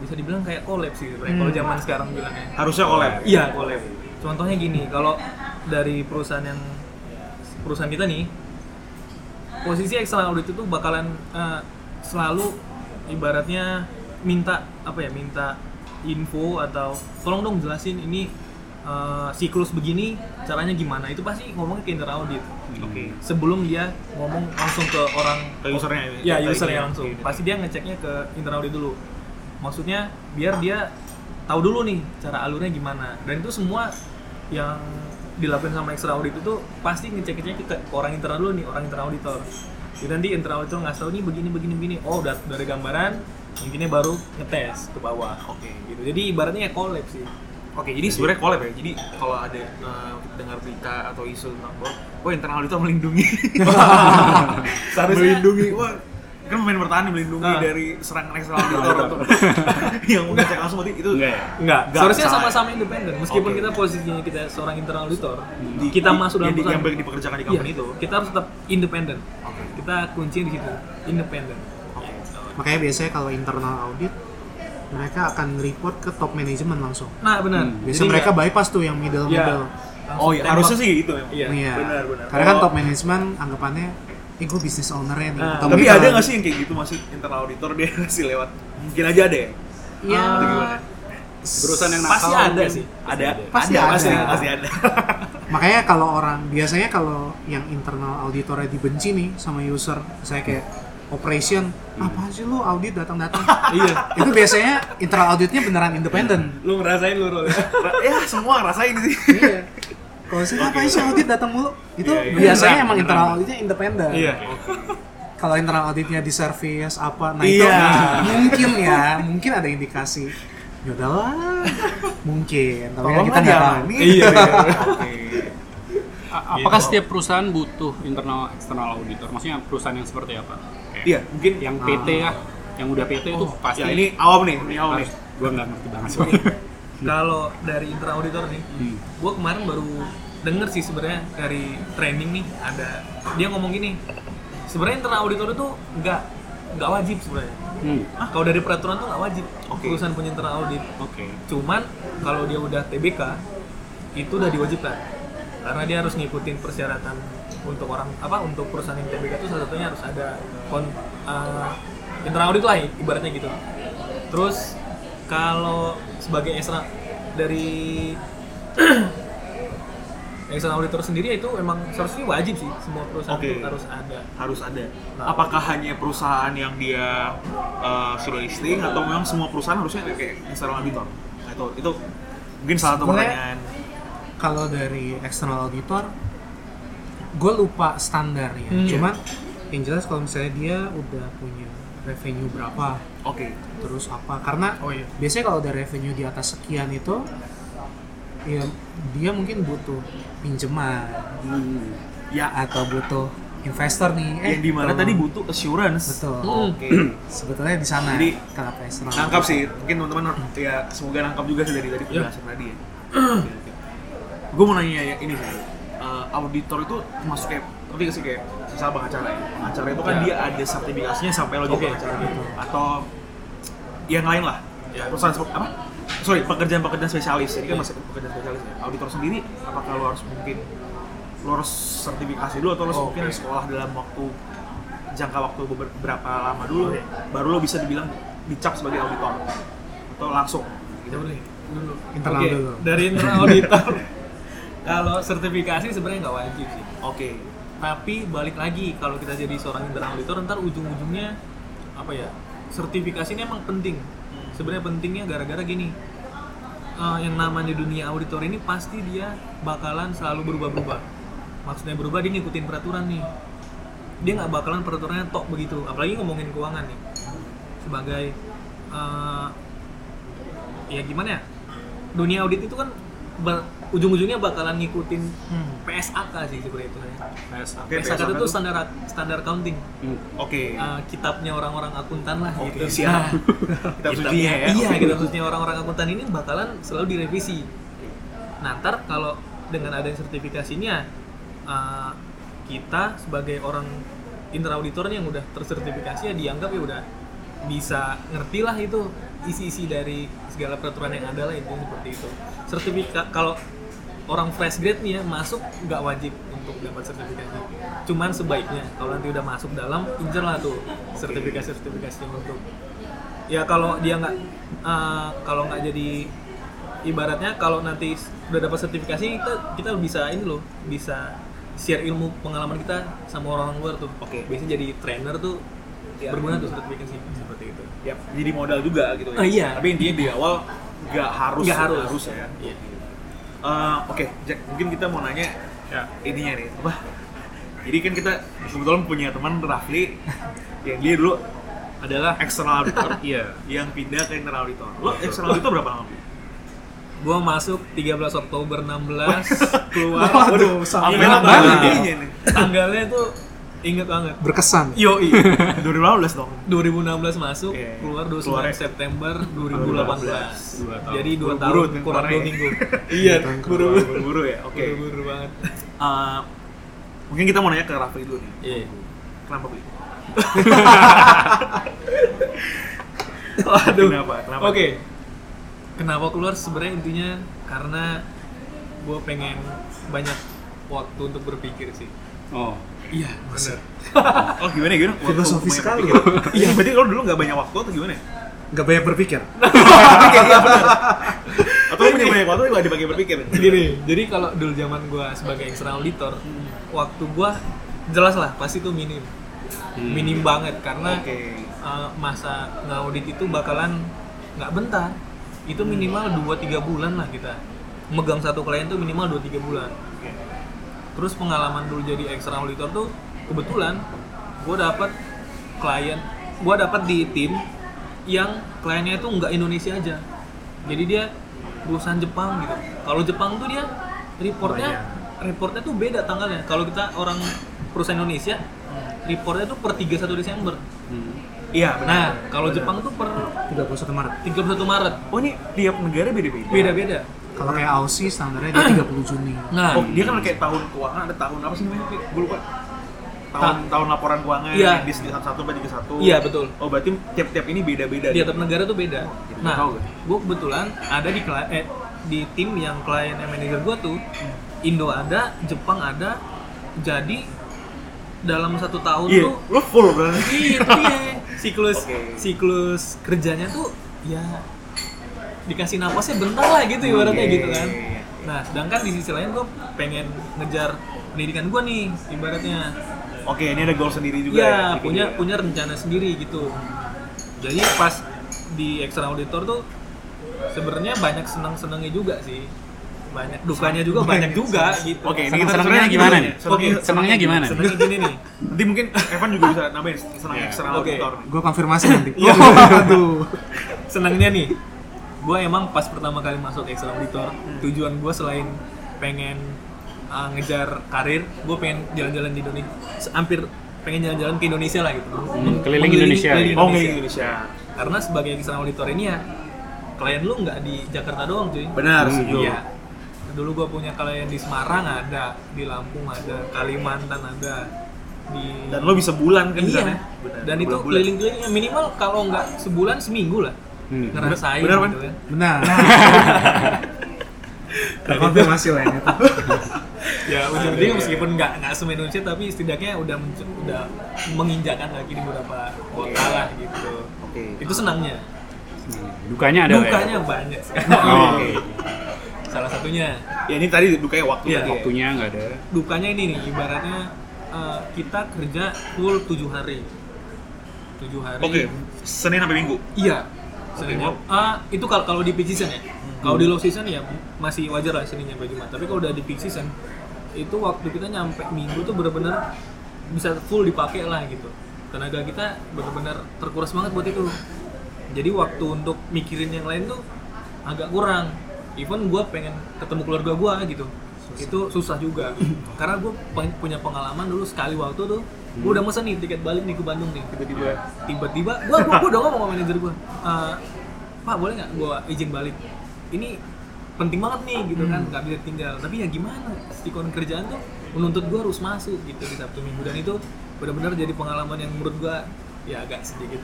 bisa dibilang kayak collab sih sebenarnya. Kalau Hmm. zaman sekarang bilangnya. Harusnya collab. Iya, collab. Contohnya gini, kalau dari perusahaan yang perusahaan kita nih posisi external audit itu bakalan eh, selalu ibaratnya minta apa ya minta info atau tolong dong jelasin ini eh, siklus begini caranya gimana itu pasti ngomongnya ke internal audit Oke. sebelum dia ngomong langsung ke orang Ke usernya ya usernya langsung pasti dia ngeceknya ke internal audit dulu maksudnya biar dia tahu dulu nih cara alurnya gimana. Dan itu semua yang dilakukan sama external audit itu pasti ngecek-ngeceknya ke orang internal dulu nih orang internal auditor. Jadi nanti internal auditor ngasih tahu nih begini begini begini. Oh udah dari gambaran mungkinnya baru ngetes ke bawah. Oke. Gitu. Jadi ibaratnya ya collab sih. Oke, jadi sebenarnya collab ya. Jadi kalau ada kita dengar berita atau isu tentang oh internal auditor melindungi. Seharusnya- melindungi. wah kan pemain bertahan melindungi Ah. dari serangan eksternal auditor untuk yang mengecek langsung berarti itu Enggak ya? Enggak, Nggak, seharusnya sama-sama independen. Meskipun Oke. kita posisinya kita seorang internal auditor, Di- kita masuk dalam perusahaan. yang dipekerjakan di Iya, company itu. Kita harus tetap independen. Oke. Kita kunci di situ, independen. Oke. Makanya biasanya kalau internal audit mereka akan report ke top manajemen langsung. Nah, benar. Hmm. Biasanya Jadi mereka nggak- bypass tuh yang middle middle. langsung Oh iya, harusnya sih gitu ya. Iya. Iya. Benar, benar. Karena kan Oh. top manajemen anggapannya, eh gue bisnis ownernya nih. Nah, Tapi ada nggak sih yang kayak gitu masih internal auditor dia ngasih lewat? Mungkin aja ada ya. Iya. Perusahaan yang Pasti nakal ada sih. Ada, Pasti ada, ada. pasti, pasti ada. Makanya kalau orang biasanya kalau yang internal auditornya dibenci nih sama user, saya kayak operation, apa sih lu audit datang-datang? Iya. itu biasanya internal auditnya beneran independen. Lu ngerasain lu Rol, ya? ya semua ngerasain sih. Iya. Kalau saya apa sih audit datang mulu? Itu Iya, iya. biasanya Beneran, emang internal auditnya independen. Iya. Kalau internal auditnya di service apa, nah Iya. itu mungkin ya, mungkin ada indikasi. Ya udahlah, mungkin. Tapi kan kita nggak tahu. Iya, iya. Oke. A- Apakah setiap perusahaan butuh internal eksternal auditor? Maksudnya perusahaan yang seperti apa? Iya, mungkin yang PT ya, yang udah PT itu pasti. ya ini awam nih, ini awam nih. gua nggak ngerti banget sih. Kalau dari internal auditor nih, Hmm. gua kemarin baru denger sih sebenarnya dari training nih ada dia ngomong gini. Sebenarnya internal auditor itu nggak nggak wajib sebenarnya. Hmm. Ah, kalau dari peraturan tuh nggak wajib. Oke. Perusahaan punya internal audit. Oke. Cuman kalau dia udah TBK itu udah diwajibkan karena dia harus ngikutin persyaratan untuk orang apa untuk perusahaan yang TBK itu salah satunya harus ada kon, uh, internal audit lah ibaratnya gitu. Terus kalau sebagai extra dari external auditor sendiri itu emang seharusnya wajib sih semua perusahaan Oke. itu harus ada. harus ada. Nah. Apakah hanya perusahaan yang dia uh, sudah listing atau memang semua perusahaan harusnya kayak external auditor? Nah, itu itu mungkin salah satu pertanyaan. Kalau dari external auditor, gue lupa standarnya. Hmm. Cuman yang jelas kalau misalnya dia udah punya revenue berapa, Oke. terus apa? Karena Oh iya. biasanya kalau ada revenue di atas sekian itu, ya dia mungkin butuh pinjaman Hmm. Ya, atau butuh investor nih. yang di mana tadi butuh assurance. Betul. Hmm. Oke. Sebetulnya di sana. Jadi, kenapa nangkap sih mungkin teman-teman ya semoga nangkap juga sih dari tadi Iya. penjelasan tadi ya gue mau nanya ya ini sih eh, auditor itu masuk kayak gak sih kayak misal pengacara ya pengacara itu kan Ya. dia ada sertifikasinya sampai lo jadi Oke. pengacara gitu atau yang lain lah Ya. perusahaan apa sorry pekerjaan-pekerjaan spesialis ini kan masih pekerjaan spesialis ya auditor sendiri apakah lo harus mungkin lo harus sertifikasi dulu atau lo Oh, mungkin oke. sekolah dalam waktu jangka waktu beber- berapa lama dulu Oke. baru lo bisa dibilang dicap sebagai auditor atau langsung Gitu dulu. Internal Oke, dulu. Dari internal auditor. kalau sertifikasi sebenarnya nggak wajib sih. oke Tapi balik lagi kalau kita jadi seorang internal auditor ntar ujung-ujungnya apa ya? Sertifikasi ini emang penting. Sebenarnya pentingnya gara-gara gini. eh, yang namanya dunia auditor ini pasti dia bakalan selalu berubah-berubah. Maksudnya berubah dia ngikutin peraturan nih. Dia nggak bakalan peraturannya tok begitu. Apalagi ngomongin keuangan nih. Sebagai eh, ya gimana ya? Dunia audit itu kan ujung-ujungnya bakalan ngikutin PSAK sih sebenarnya itu ya. PSA. Oke, PSAK PSAK itu tuh? standar standar accounting. Hmm. oke Uh, kitabnya orang-orang akuntan lah Oke, gitu. siap. Kitab sucinya ya. Iya, Oke. kitab sucinya orang-orang akuntan ini bakalan selalu direvisi. Nah, ntar kalau dengan adanya sertifikasinya uh, kita sebagai orang internal auditornya yang udah tersertifikasi ya dianggap ya udah bisa ngerti lah itu isi-isi dari segala peraturan yang ada lah itu seperti itu. Sertifikat kalau orang fresh grade nih ya masuk nggak wajib untuk dapat sertifikasi. Cuman sebaiknya kalau nanti udah masuk dalam, incer lah tuh sertifikasi-sertifikasi untuk ya kalau dia nggak eh, kalau nggak jadi ibaratnya kalau nanti udah dapat sertifikasi kita kita bisa ini loh bisa share ilmu pengalaman kita sama orang luar tuh. Oke. Biasanya jadi trainer tuh Ya. berguna tuh sertifikasi seperti itu. Yap, jadi modal juga gitu ya. Ah, iya. Tapi intinya di awal nggak harus Nggak harus. ya. Iya. Eh, Oke, Jack, mungkin kita mau nanya Ya. ininya nih. Apa? Jadi kan kita kebetulan punya teman Rafli yang dia dulu adalah external auditor Iya. yang pindah ke internal auditor. Lo external auditor berapa lama? Gua masuk 13 Oktober 16 keluar. Waduh, sampai banget. Tanggalnya tuh inget banget. berkesan. Yo, 2015 dong. 2016 masuk, Iya. keluar 29 Keluarnya. September 2018. Dua tahun. Jadi 2 Buru-buru tahun kurang 2 keluarnya. minggu. iya, buru-buru. Buru-buru ya. Oke. Buru-buru banget. Eh, mungkin kita mau nanya ke Rafli dulu nih. Iya. Kenapa beli? Waduh. Kenapa? Kenapa? Oke. Kenapa keluar sebenarnya intinya karena gue pengen banyak waktu untuk berpikir sih. Oh. Iya, benar. Oh gimana gimana? Waktu Filosofi banyak sekali. berpikir. Iya, berarti lo dulu nggak banyak waktu atau gimana? Gak banyak berpikir. Atau lo punya banyak waktu nggak dipakai berpikir? Gini, jadi kalau dulu zaman gue sebagai external auditor, waktu gue jelas lah pasti tuh minim, Hmm. minim banget karena Oke. uh, masa ngaudit itu bakalan nggak bentar, itu minimal 2-3 bulan lah kita megang satu klien tuh minimal 2-3 bulan. Terus pengalaman dulu jadi external auditor tuh kebetulan gue dapat klien, gue dapat di tim yang kliennya itu nggak Indonesia aja, jadi dia perusahaan Jepang gitu. Kalau Jepang tuh dia reportnya reportnya tuh beda tanggalnya. Kalau kita orang perusahaan Indonesia, reportnya tuh per 31 Desember. Hmm. Iya, benar. Nah, kalau Jepang tuh per 31 Maret. 31 Maret. Oh ini tiap negara beda-beda. Beda-beda. Kalau kayak Aussie standarnya dia 30 Juni. Nah, Oh dia kan kayak tahun keuangan ada tahun apa sih namanya? Gue lupa. Tahun tahun laporan keuangan Iya. di satu satu tiga satu. Iya, betul. Oh berarti tiap-tiap ini beda-beda. tiap negara tuh beda. jadi Nah, tahu gue. kebetulan ada di eh, di tim yang klien manager gue tuh Indo ada, Jepang ada. Jadi dalam satu tahun Iya, tuh lo full berarti. Iya, itu dia. Siklus Oke. siklus kerjanya tuh ya dikasih napasnya bentar lah gitu ibaratnya Oke. gitu kan. Nah, sedangkan di sisi lain gue pengen ngejar pendidikan gue nih ibaratnya. Oke, ini ada goal sendiri juga. Iya, ya, punya ya. punya rencana sendiri gitu. Jadi pas di external auditor tuh sebenarnya banyak senang-senangnya juga sih. Banyak dukanya juga banyak juga gitu. Oke, ini kita Senang-senangnya sebenarnya gimana nih? Senangnya- Senangnya gimana? Senangnya gini nih. Nanti mungkin Evan juga bisa nambahin senang Iya. eksternal Oke. auditor. Gue konfirmasi nanti. Iya. Aduh. senangnya nih gue emang pas pertama kali masuk external auditor tujuan gue selain pengen uh, ngejar karir gue pengen jalan-jalan di Indonesia hampir pengen jalan-jalan ke Indonesia lah gitu Hmm, keliling Indonesia, keliling gitu. Oh, nggak Indonesia. karena sebagai external auditor ini ya klien lu nggak di Jakarta doang cuy Benar, Hmm, setuju. Iya. Dulu gua punya klien di Semarang ada, di Lampung ada, Kalimantan ada, di Dan lo bisa bulan kan di iya. sana? Benar, Dan itu berbulan-bulan. keliling-keliling ya minimal kalau nggak sebulan seminggu lah. Hmm. Ngerasain Benar, gitu kan. Benar. Terkonfirmasi lah ini. Ya ujung-ujungnya meskipun nggak nggak se Indonesia tapi setidaknya udah udah menginjakan lagi di beberapa kota lah gitu. Oke. Itu senangnya. Dukanya ada Dukanya ya? banyak sekali. Oh, Oke. Salah satunya Ya ini tadi dukanya waktu tadi ya. Waktunya nggak ada. dukanya ini nih ibaratnya eh, kita kerja full 7 hari 7 hari Oke, Senin sampai Minggu. iya Seninnya ah, itu kalau kalau di peak season ya. Kalau di low season ya masih wajar lah sampai Jumat tapi kalau udah di peak season itu waktu kita nyampe Minggu tuh bener-bener bisa full dipakai lah gitu. Tenaga kita bener-bener terkuras banget buat itu. Jadi waktu untuk mikirin yang lain tuh agak kurang. Even gue pengen ketemu keluarga gue gitu. Itu susah juga. Karena gue punya pengalaman dulu sekali waktu tuh gue udah mesen nih tiket balik nih ke Bandung nih. Tiba-tiba. Tiba-tiba gue gue gue udah ngomong sama manajer gue "Eh, pak boleh nggak gue izin balik? Ini penting banget nih gitu kan nggak bisa tinggal tapi ya gimana? Sikon kerjaan tuh menuntut gue harus masuk gitu di Sabtu Minggu. Dan itu benar-benar jadi pengalaman yang menurut gue ya agak sedikit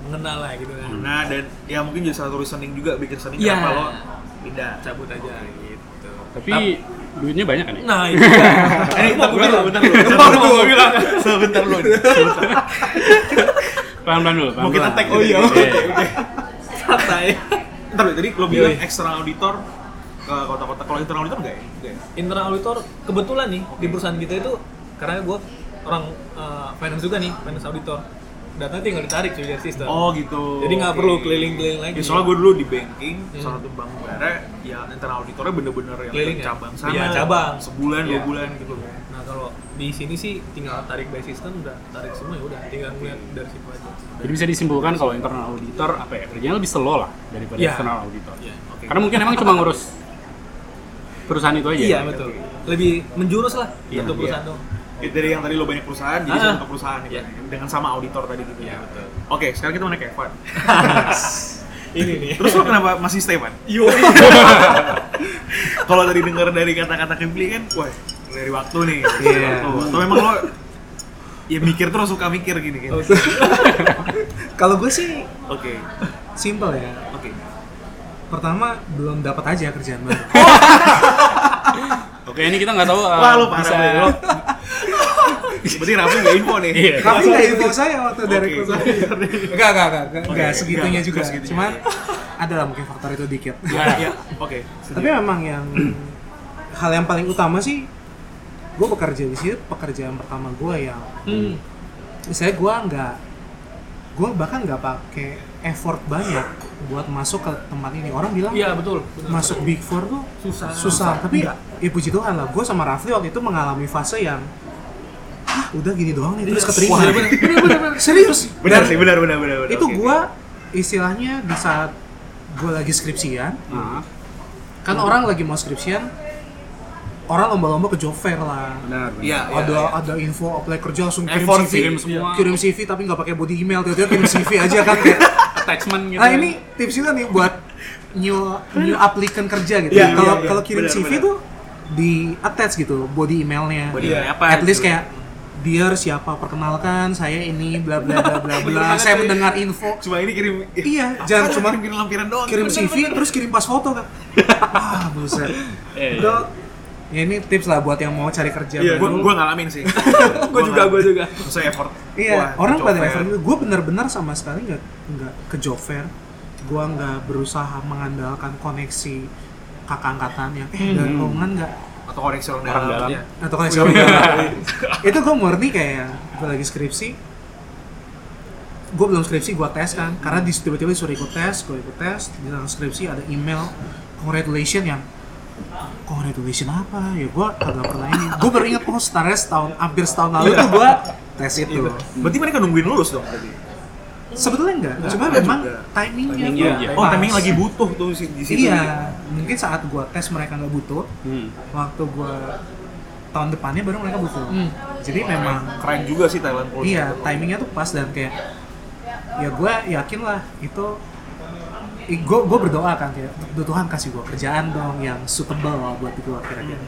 mengenal lah gitu kan. Nah, dan ya mungkin jadi satu reasoning juga bikin reasoning Iya. kenapa lo pindah. cabut aja gitu. Tapi duitnya banyak kan ya? Nah, itu dia. Eh, bilang. bentar mau gue bilang. Sebentar lu. Pelan-pelan dulu, Mau kita tag Oh iya, oke, Oke. Santai. Ntar lu, tadi lo bilang Iya. external auditor ke kota-kota. Kalau internal auditor enggak ya? Enggak ya? Internal auditor kebetulan nih di perusahaan kita itu karena gue orang eh, finance juga nih, finance auditor. Data tinggal ditarik cuy dari sistem. Oh gitu. Jadi nggak Oke. perlu keliling-keliling lagi. Ya, soalnya gue dulu di banking, Hmm. salah satu bank negara, ya internal auditornya bener-bener yang Keliling ke ya? cabang sana, Iya, cabang. sebulan, dua Iya. bulan gitu. Nah kalau di sini sih tinggal tarik by system udah tarik semua ya udah tinggal ngeliat dari situ aja. Jadi bisa disimpulkan kalau internal auditor apa ya kerjanya lebih slow lah daripada Iya. external auditor. Iya, oke. Karena mungkin emang cuma ngurus perusahaan itu aja. Iya ya? betul. Lebih menjurus lah Iya, satu perusahaan iya. Ya, dari yang tadi lo banyak perusahaan, jadi Ah. satu perusahaan gitu. Iya. Dengan sama auditor tadi gitu. Iya, betul. Oke, sekarang kita mau naik Evan. Ini nih. Terus lo kenapa masih stay, Van? Yo. Kalau tadi dengar dari kata-kata Kempli kan, wah dari waktu nih, dari Iya. waktu. Atau memang lo ya mikir terus suka mikir gini kan? Kalau gue sih Oke, simple ya. oke. Pertama belum dapat aja kerjaan baru. Oke, ini kita nggak tahu. uh, Wah, lo parah bisa- lo. Berarti Raffi nggak info nih. Iya. Tapi nggak info saya waktu dari Oke. saya. Enggak, enggak, enggak, enggak, segitunya juga. segitunya. Cuman ada lah mungkin faktor itu dikit. Ya, ya, oke. Tapi memang yang hal yang paling utama sih gue bekerja di sini pekerjaan pertama gue yang Hmm. misalnya gue nggak gue bahkan nggak pakai effort banyak buat masuk ke tempat ini orang bilang Iya betul. betul. masuk big four tuh Susah. susah tapi Enggak. ya puji Tuhan lah gue sama Rafli waktu itu mengalami fase yang udah gini doang nih terus Iya. keterima Wah, bener, bener, bener, bener. serius Benar sih, benar, benar, benar. itu gue istilahnya di saat gue lagi skripsian Nah, kan orang lagi mau skripsian orang lomba-lomba ke job fair lah benar. benar. Iya, iya, ada iya. ada info apply kerja langsung kirim Effort CV kirim semua. kirim CV tapi nggak pakai body email tiba-tiba kirim CV aja kan kayak Attachment gitu. nah ini tips juga nih buat new new applicant kerja gitu Iya, kalau iya, iya. kalau kirim Benar, CV benar. tuh di attach gitu body emailnya Body Iya. email apa? at least gitu. kayak Dear siapa perkenalkan saya ini bla bla bla bla bla saya mendengar info Cuma ini kirim Iya, jangan cuma kirim lampiran doang. kirim Bener, CV bener. terus kirim pas foto kan ah buset Iya, iya. itu ya ini tips lah buat yang mau cari kerja Iya, gua baru gua ngalamin sih. Gue juga, gue juga. Sesuai effort. Iya, Wah, orang pada effort itu. Gue benar-benar sama sekali nggak nggak ke job fair. Gue nggak berusaha mengandalkan koneksi kakak angkatan yang eh dari lowongan nggak atau koneksi orang Orang dalam. dalam. Iya. atau koneksi orang dalam. itu gue murni kayak gue lagi skripsi gue belum skripsi gue tes kan karena di tiba-tiba disuruh ikut tes gue ikut tes di dalam skripsi ada email congratulation yang congratulation apa ya gue kagak pernah ini gue baru ingat oh setahun hampir setahun lalu tuh gue tes itu Berarti mereka nungguin lulus dong berarti. Sebetulnya enggak cuma enggak memang juga. timingnya Timingnya, tuh iya. Oh, pas. timing lagi butuh tuh di situ. iya mungkin saat gue tes mereka nggak butuh Hmm. waktu gue tahun depannya baru mereka butuh Hmm. jadi memang Keren juga sih Thailand Pulse. Iya, timingnya tuh pas dan kayak ya gue yakin lah itu gue gue berdoa kan kayak "Duh, Tuhan kasih gue kerjaan dong yang suitable lah buat gue kira-kira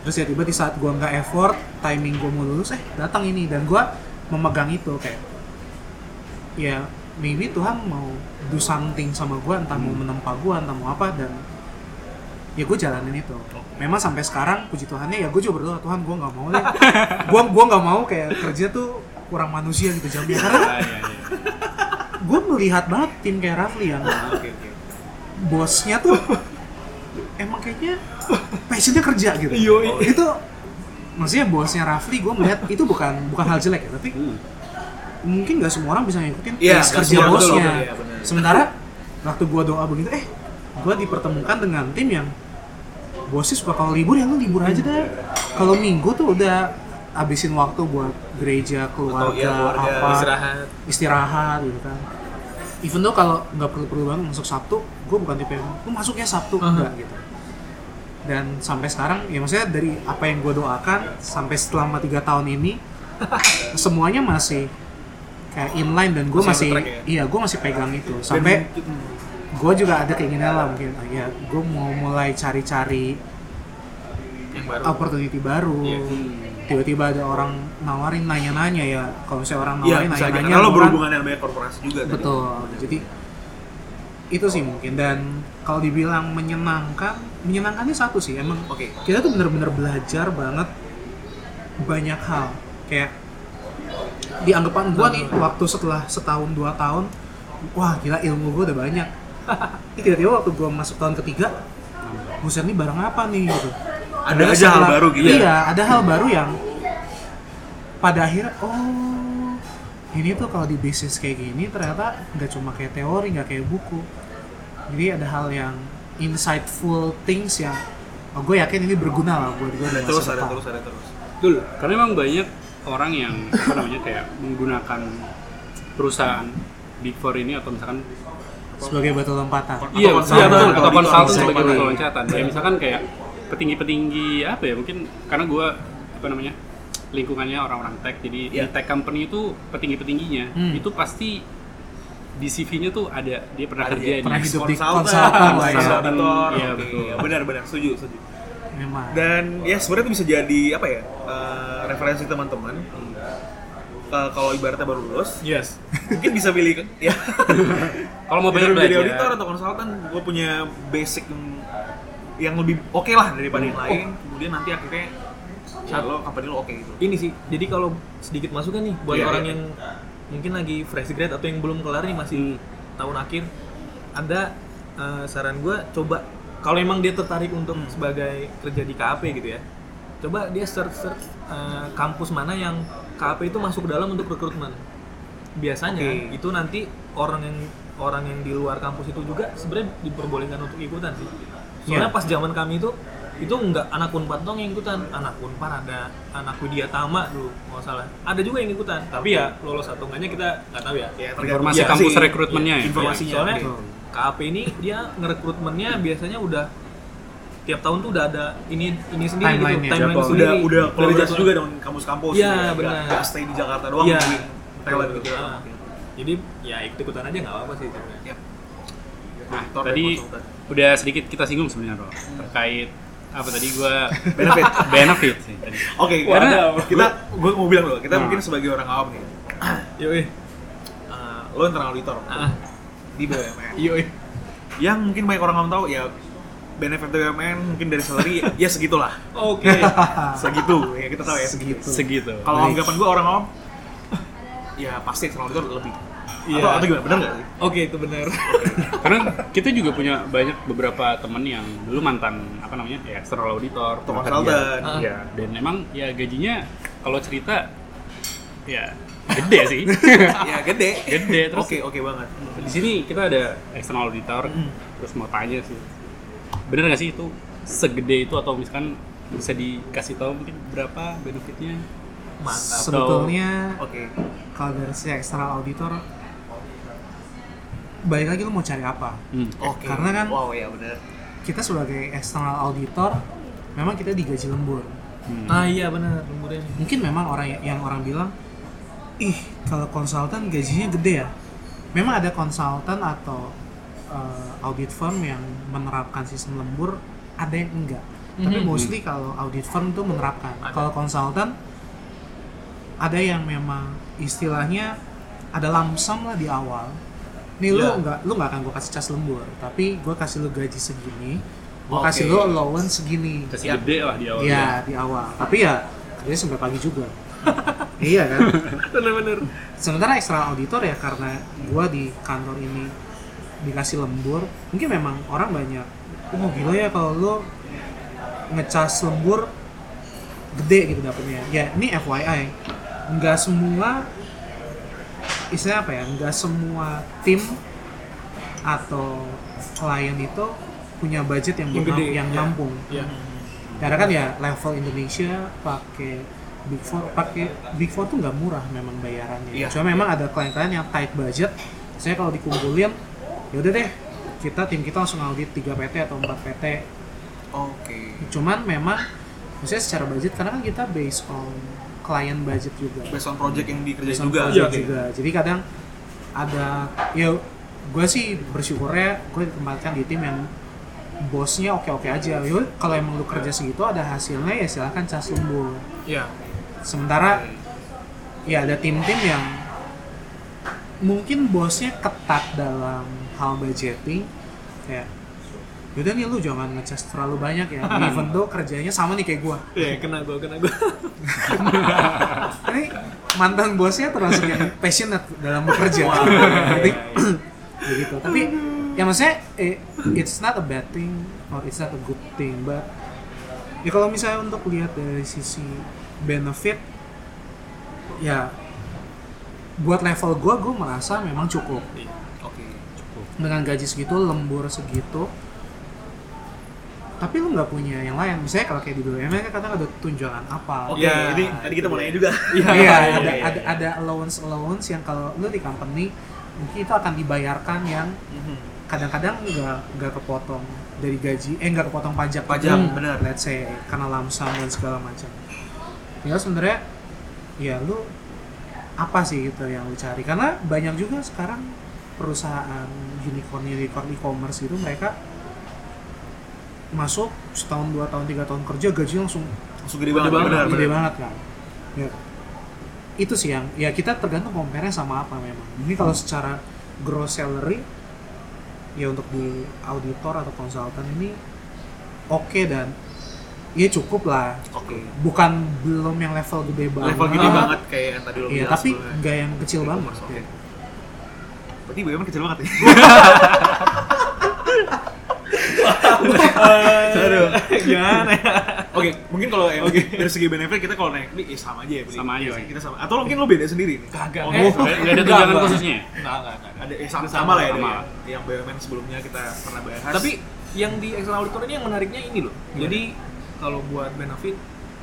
terus ya tiba di saat gue nggak effort timing gue mau lulus eh datang ini dan gue memegang itu kayak ya maybe Tuhan mau do something sama gue entah mau menempa gue entah mau apa dan ya gue jalanin itu. Memang sampai sekarang puji Tuhannya ya gue juga berdoa Tuhan gue nggak mau deh. Gue gue nggak mau kayak kerja tuh kurang manusia gitu jamnya. Karena Ah, iya, iya. gue melihat banget tim kayak Rafli yang Oke, oke. bosnya tuh emang kayaknya passionnya kerja gitu. Iya, Oh, itu maksudnya bosnya Rafli gue melihat itu bukan bukan hal jelek ya tapi Hmm. Mungkin nggak semua orang bisa ngikutin pace nggak kerja bosnya betul, benar. sementara waktu gue doa begitu eh gue dipertemukan dengan tim yang bosnya suka kalau libur ya lu libur aja deh kalau minggu tuh udah habisin waktu buat gereja keluarga, iya, keluarga, apa Istirahat. istirahat gitu kan even though kalau nggak perlu-perlu banget masuk Sabtu gue bukan tipe yang lu masuknya Sabtu Aha. enggak gitu dan sampai sekarang ya maksudnya dari apa yang gue doakan sampai selama tiga tahun ini semuanya masih kayak inline dan gue Masih masih, ya? iya gue masih pegang itu sampai gue juga ada keinginan lah mungkin ya gue mau mulai cari-cari baru. opportunity baru Iya. tiba-tiba ada orang nawarin nanya-nanya ya kalau misalnya orang Iya, nawarin nanya-nanya Karena lo orang- berhubungan dengan banyak korporasi juga. tadi. betul jadi itu sih mungkin dan kalau dibilang menyenangkan menyenangkannya satu sih emang Oke. kita tuh bener-bener belajar banget banyak hal kayak di anggapan gua nih waktu setelah setahun dua tahun wah gila ilmu gua udah banyak tiba-tiba waktu gua masuk tahun ketiga buset nih barang apa nih gitu Ada aja hal baru gitu ya? iya ada hal baru yang pada akhirnya oh ini tuh kalau di bisnis kayak gini ternyata nggak cuma kayak teori nggak kayak buku jadi ada hal yang insightful things yang oh, gue yakin ini berguna lah buat gue di masa terus, ada terus, ada terus. Betul. Karena memang banyak orang yang apa namanya kayak menggunakan perusahaan Big Four ini atau misalkan sebagai batu lompatan iya, iya betul atau konsultan sebagai Iya. loncatan. Kayak misalkan kayak petinggi-petinggi apa ya mungkin karena gue apa namanya lingkungannya orang-orang tech jadi Iya. di tech company itu petinggi-petingginya Hmm. itu pasti di CV-nya tuh ada dia pernah Ada kerja dia, di pernah ex hidup di konsultan, konsultan lah ya. konsultan. Iya, Oke, betul. Benar, benar, setuju, setuju. memang Dan ya sebenarnya itu bisa jadi apa ya? eh, referensi teman-teman. Kalau ibaratnya baru lulus, Yes. mungkin bisa pilih kan? Ya. kalau mau banyak jadi belajar auditor atau konsultan, gue punya basic yang, yang lebih oke lah daripada yang lain. Kemudian nanti akhirnya ya lo company lo oke gitu. Ini sih, jadi kalau sedikit masukan nih buat Iya, orang iya. yang mungkin lagi fresh grade atau yang belum kelar nih masih tahun akhir, ada eh, saran gue coba kalau emang dia tertarik untuk sebagai kerja di KAP gitu ya, coba dia search search eh, kampus mana yang KAP itu masuk ke dalam untuk rekrutmen. Biasanya Oke. itu nanti orang yang orang yang di luar kampus itu juga sebenarnya diperbolehkan untuk ikutan sih. Soalnya Iya. pas zaman kami itu itu nggak anak unpad dong yang ikutan anak unpad ada anak widya tama dulu nggak salah ada juga yang ikutan tapi ya lolos atau enggaknya kita nggak tahu ya Ya, informasi iya kampus sih. rekrutmennya ya Informasinya. soalnya oke. KAP ini dia ngerekrutmennya biasanya udah tiap tahun tuh udah ada ini ini sendiri gitu Timeline-nya. timeline sendiri udah udah kolaborasi juga dengan kampus-kampus Iya, Nggak- benar. nggak stay di Jakarta doang Iya. nungguin talent gitu Ah. jadi ya ikut ikutan aja nggak apa-apa sih sebenarnya Ya. Nah, dan tadi konsultan. udah sedikit kita singgung sebenarnya Bro, terkait apa tadi gua benefit benefit sih tadi. oke Karena- karena kita gue mau bilang dulu kita Nah. mungkin sebagai orang awam nih yoi eh, lo internal auditor ah di BUMN yoi yang mungkin banyak orang awam tahu ya benefit BUMN mungkin dari salary ya segitulah oke segitu ya kita tahu ya segitu Segitu. kalau Baik. anggapan gue orang awam ya pasti external auditor lebih Iya. atau, atau gimana benar nggak sih oke itu benar Karena kita juga punya banyak beberapa temen yang dulu mantan apa namanya ya external auditor, konsultan. kerja. Iya, dan emang ya gajinya kalau cerita ya gede sih. ya gede gede terus oke oke banget di sini kita ada external auditor Hmm. terus mau tanya sih bener nggak sih itu segede itu atau misalkan bisa dikasih tahu mungkin berapa benefitnya? Mantap. Sebetulnya oke. kalau dari si eksternal auditor balik lagi lo mau cari apa? Hmm. oke. Karena kan- wow ya benar kita sebagai eksternal auditor memang kita digaji lembur. Hmm. ah iya benar lemburnya. Mungkin memang orang yang, yang orang bilang ih kalau konsultan gajinya gede ya. Memang ada konsultan atau uh, audit firm yang menerapkan sistem lembur ada yang enggak tapi Mhm. mostly kalau audit firm tuh menerapkan Ada. kalau konsultan ada yang memang istilahnya ada lamsam lah di awal nih lu Iya. nggak lu nggak akan gue kasih cas lembur tapi gue kasih lu gaji segini gue Oke. kasih lu allowance segini kasih Ya. gede lah di awal Iya di awal. Tapi ya kerja sampai pagi juga. iya kan. benar-benar Sementara ekstra auditor ya karena gua di kantor ini dikasih lembur, mungkin memang orang banyak. Oh gila ya kalau lo ngecas lembur gede gitu dapetnya. Ya ini FYI, nggak semua istilahnya apa ya? Nggak semua tim atau klien itu punya budget yang Yang gede, yang ya. nampung ya karena kan ya level Indonesia pakai Big Four pakai Big Four tuh nggak murah memang bayarannya. Iya. Cuma memang ada klien-klien yang tight budget. Saya kalau dikumpulin, ya udah deh kita tim kita langsung audit 3 PT atau 4 PT. oke Cuman memang maksudnya secara budget karena kan kita based on client budget juga. based on project yang dikerjain juga project Oke. juga. Jadi kadang ada ya gue sih bersyukurnya gue ditempatkan di tim yang bosnya oke-oke aja. Yuk, kalau emang lu kerja segitu ada hasilnya ya silahkan cas lembur. ya Sementara ya ada tim-tim yang mungkin bosnya ketat dalam hal budgeting kayak yaudah nih lu jangan ngecas terlalu banyak ya even though kerjanya sama nih kayak gua Iya, kena gua, kena gua. ini mantan bosnya termasuk yang passionate dalam bekerja Ngerti? begitu tapi ya maksudnya eh, it's not a bad thing or it's not a good thing but ya kalau misalnya untuk lihat dari sisi benefit ya buat level gua gua merasa memang cukup Iya, Oke. dengan gaji segitu lembur segitu tapi lu nggak punya yang lain misalnya kalau kayak di BUMN kan kadang ada tunjangan apa Oke, Iya. ini tadi kita mau nanya juga. Iya, iya, ada ada ada allowance allowance yang kalau lu di company mungkin itu akan dibayarkan yang Mhm. kadang-kadang nggak nggak kepotong dari gaji, eh nggak kepotong pajak. Pajak, Hmm, benar. Let's say karena lamsam dan segala macam. Ya sebenarnya ya lu apa sih gitu yang lu cari? Karena banyak juga sekarang perusahaan unicorn unicorn e-commerce gitu mereka masuk setahun dua tahun tiga tahun kerja gaji langsung Langsung gede banget, banget, benar. gede banget kan ya itu sih yang ya kita tergantung compare sama apa memang ini kalau secara gross salary ya untuk di auditor atau konsultan ini oke dan ya cukup lah Oke. bukan belum yang level gede banget Level gede banget kayak yang tadi lo iya bilang tapi nggak yang kecil banget E-commerce, oke. ya. Berarti BUMN kecil banget ya? Aduh, gimana ya? Oke, mungkin kalau yang dari segi benefit kita kalau naik ini ya sama aja ya. Sama aja Iya. Kita sama. Atau mungkin lo beda sendiri nih? Kagak. Oh, Eh, Nggak ada Enggak, tunjangan enggak. khususnya. Enggak, enggak, enggak. ada eh, sama, Sama, sama lah ya, sama. sama. yang BUMN sebelumnya kita pernah bahas. Tapi yang di external auditor ini yang menariknya ini loh. Jadi kalau buat benefit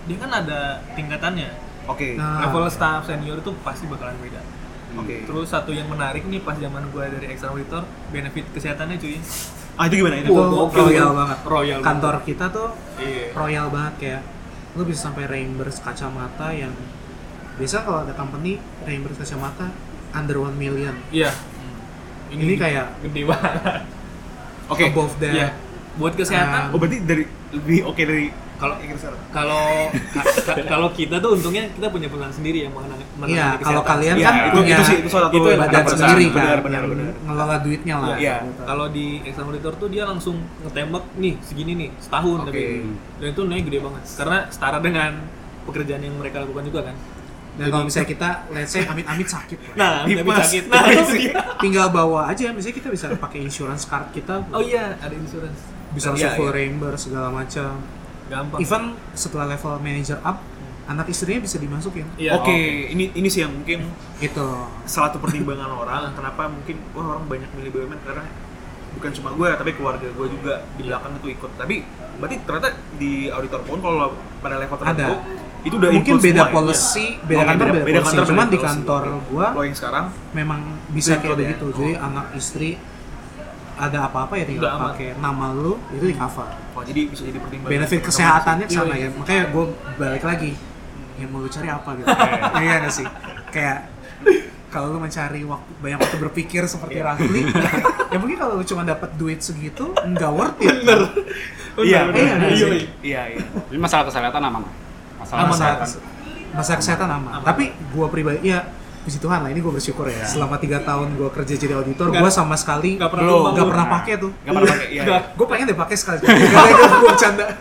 dia kan ada tingkatannya. oke, Nah. Level staff senior itu pasti bakalan beda. oke. Terus satu yang menarik nih pas zaman gua dari external auditor, benefit kesehatannya cuy. Ah itu gimana itu? Wow, gokil. royal banget Royal kantor kita tuh Iya. royal banget kayak lu bisa sampai reimburse kacamata yang biasa kalau ada company reimburse kacamata under 1 million Iya. ini kayak gede banget. Oke. above that Iya. Buat kesehatan Oh berarti dari lebih oke dari kalau kalau ka- ka- kalau kita tuh untungnya kita punya perusahaan sendiri yang mengenai Iya, kalau kalian Iya, kan itu punya itu sih itu salah satu itu yang badan sendiri kan benar benar benar. ngelola duitnya lah Iya. gitu. Kalau di external auditor tuh dia langsung ngetembak nih segini nih setahun Oke. tapi dan itu naik gede banget karena setara dengan pekerjaan yang mereka lakukan juga kan. Dan kalau misalnya kita let's say amit-amit sakit Nah, tapi sakit. Nah, itu tinggal bawa aja misalnya kita bisa pakai insurance card kita Oh iya, ada insurance. bisa Iya, langsung full iya. reimburse segala macam Gampang. even setelah level manager up anak istrinya bisa dimasukin Iya. Oke, ini ini sih yang mungkin itu salah satu pertimbangan orang kenapa mungkin wah orang banyak milih BUMN karena bukan cuma gue tapi keluarga gue juga di belakang itu ikut tapi berarti ternyata di auditor pun kalau pada level tertentu itu udah mungkin beda semua ya? policy beda Oke, kantor beda, beda policy. kantor, cuman beda di kantor gua lo yang sekarang? memang bisa kayak include ya? begitu jadi anak istri ada apa-apa ya tinggal pakai nama lu itu di cover. Oh jadi bisa jadi pertimbangan. Benefit kesehatannya ke sana Iya, iya. ya makanya gue balik lagi yang mau lu cari apa gitu? Iya gak sih? Kayak kalau lu mencari waktu banyak waktu berpikir seperti Iya. Rafli ya mungkin kalau lu cuma dapat duit segitu nggak worth it. Iya Iya, benar. iya, iya. Iya. iya. Iya masalah kesehatan aman. Masalah Aman, masalah kesehatan. masalah kesehatan aman. Aman. Tapi gue pribadi ya puji Tuhan lah ini gue bersyukur ya. Selama tiga tahun gue kerja jadi auditor, gue sama sekali nggak pernah belum nggak lu. pernah pakai tuh. nggak pernah pakai iya iya. Gue pengen deh pakai sekali. Gara-gara gue bercanda.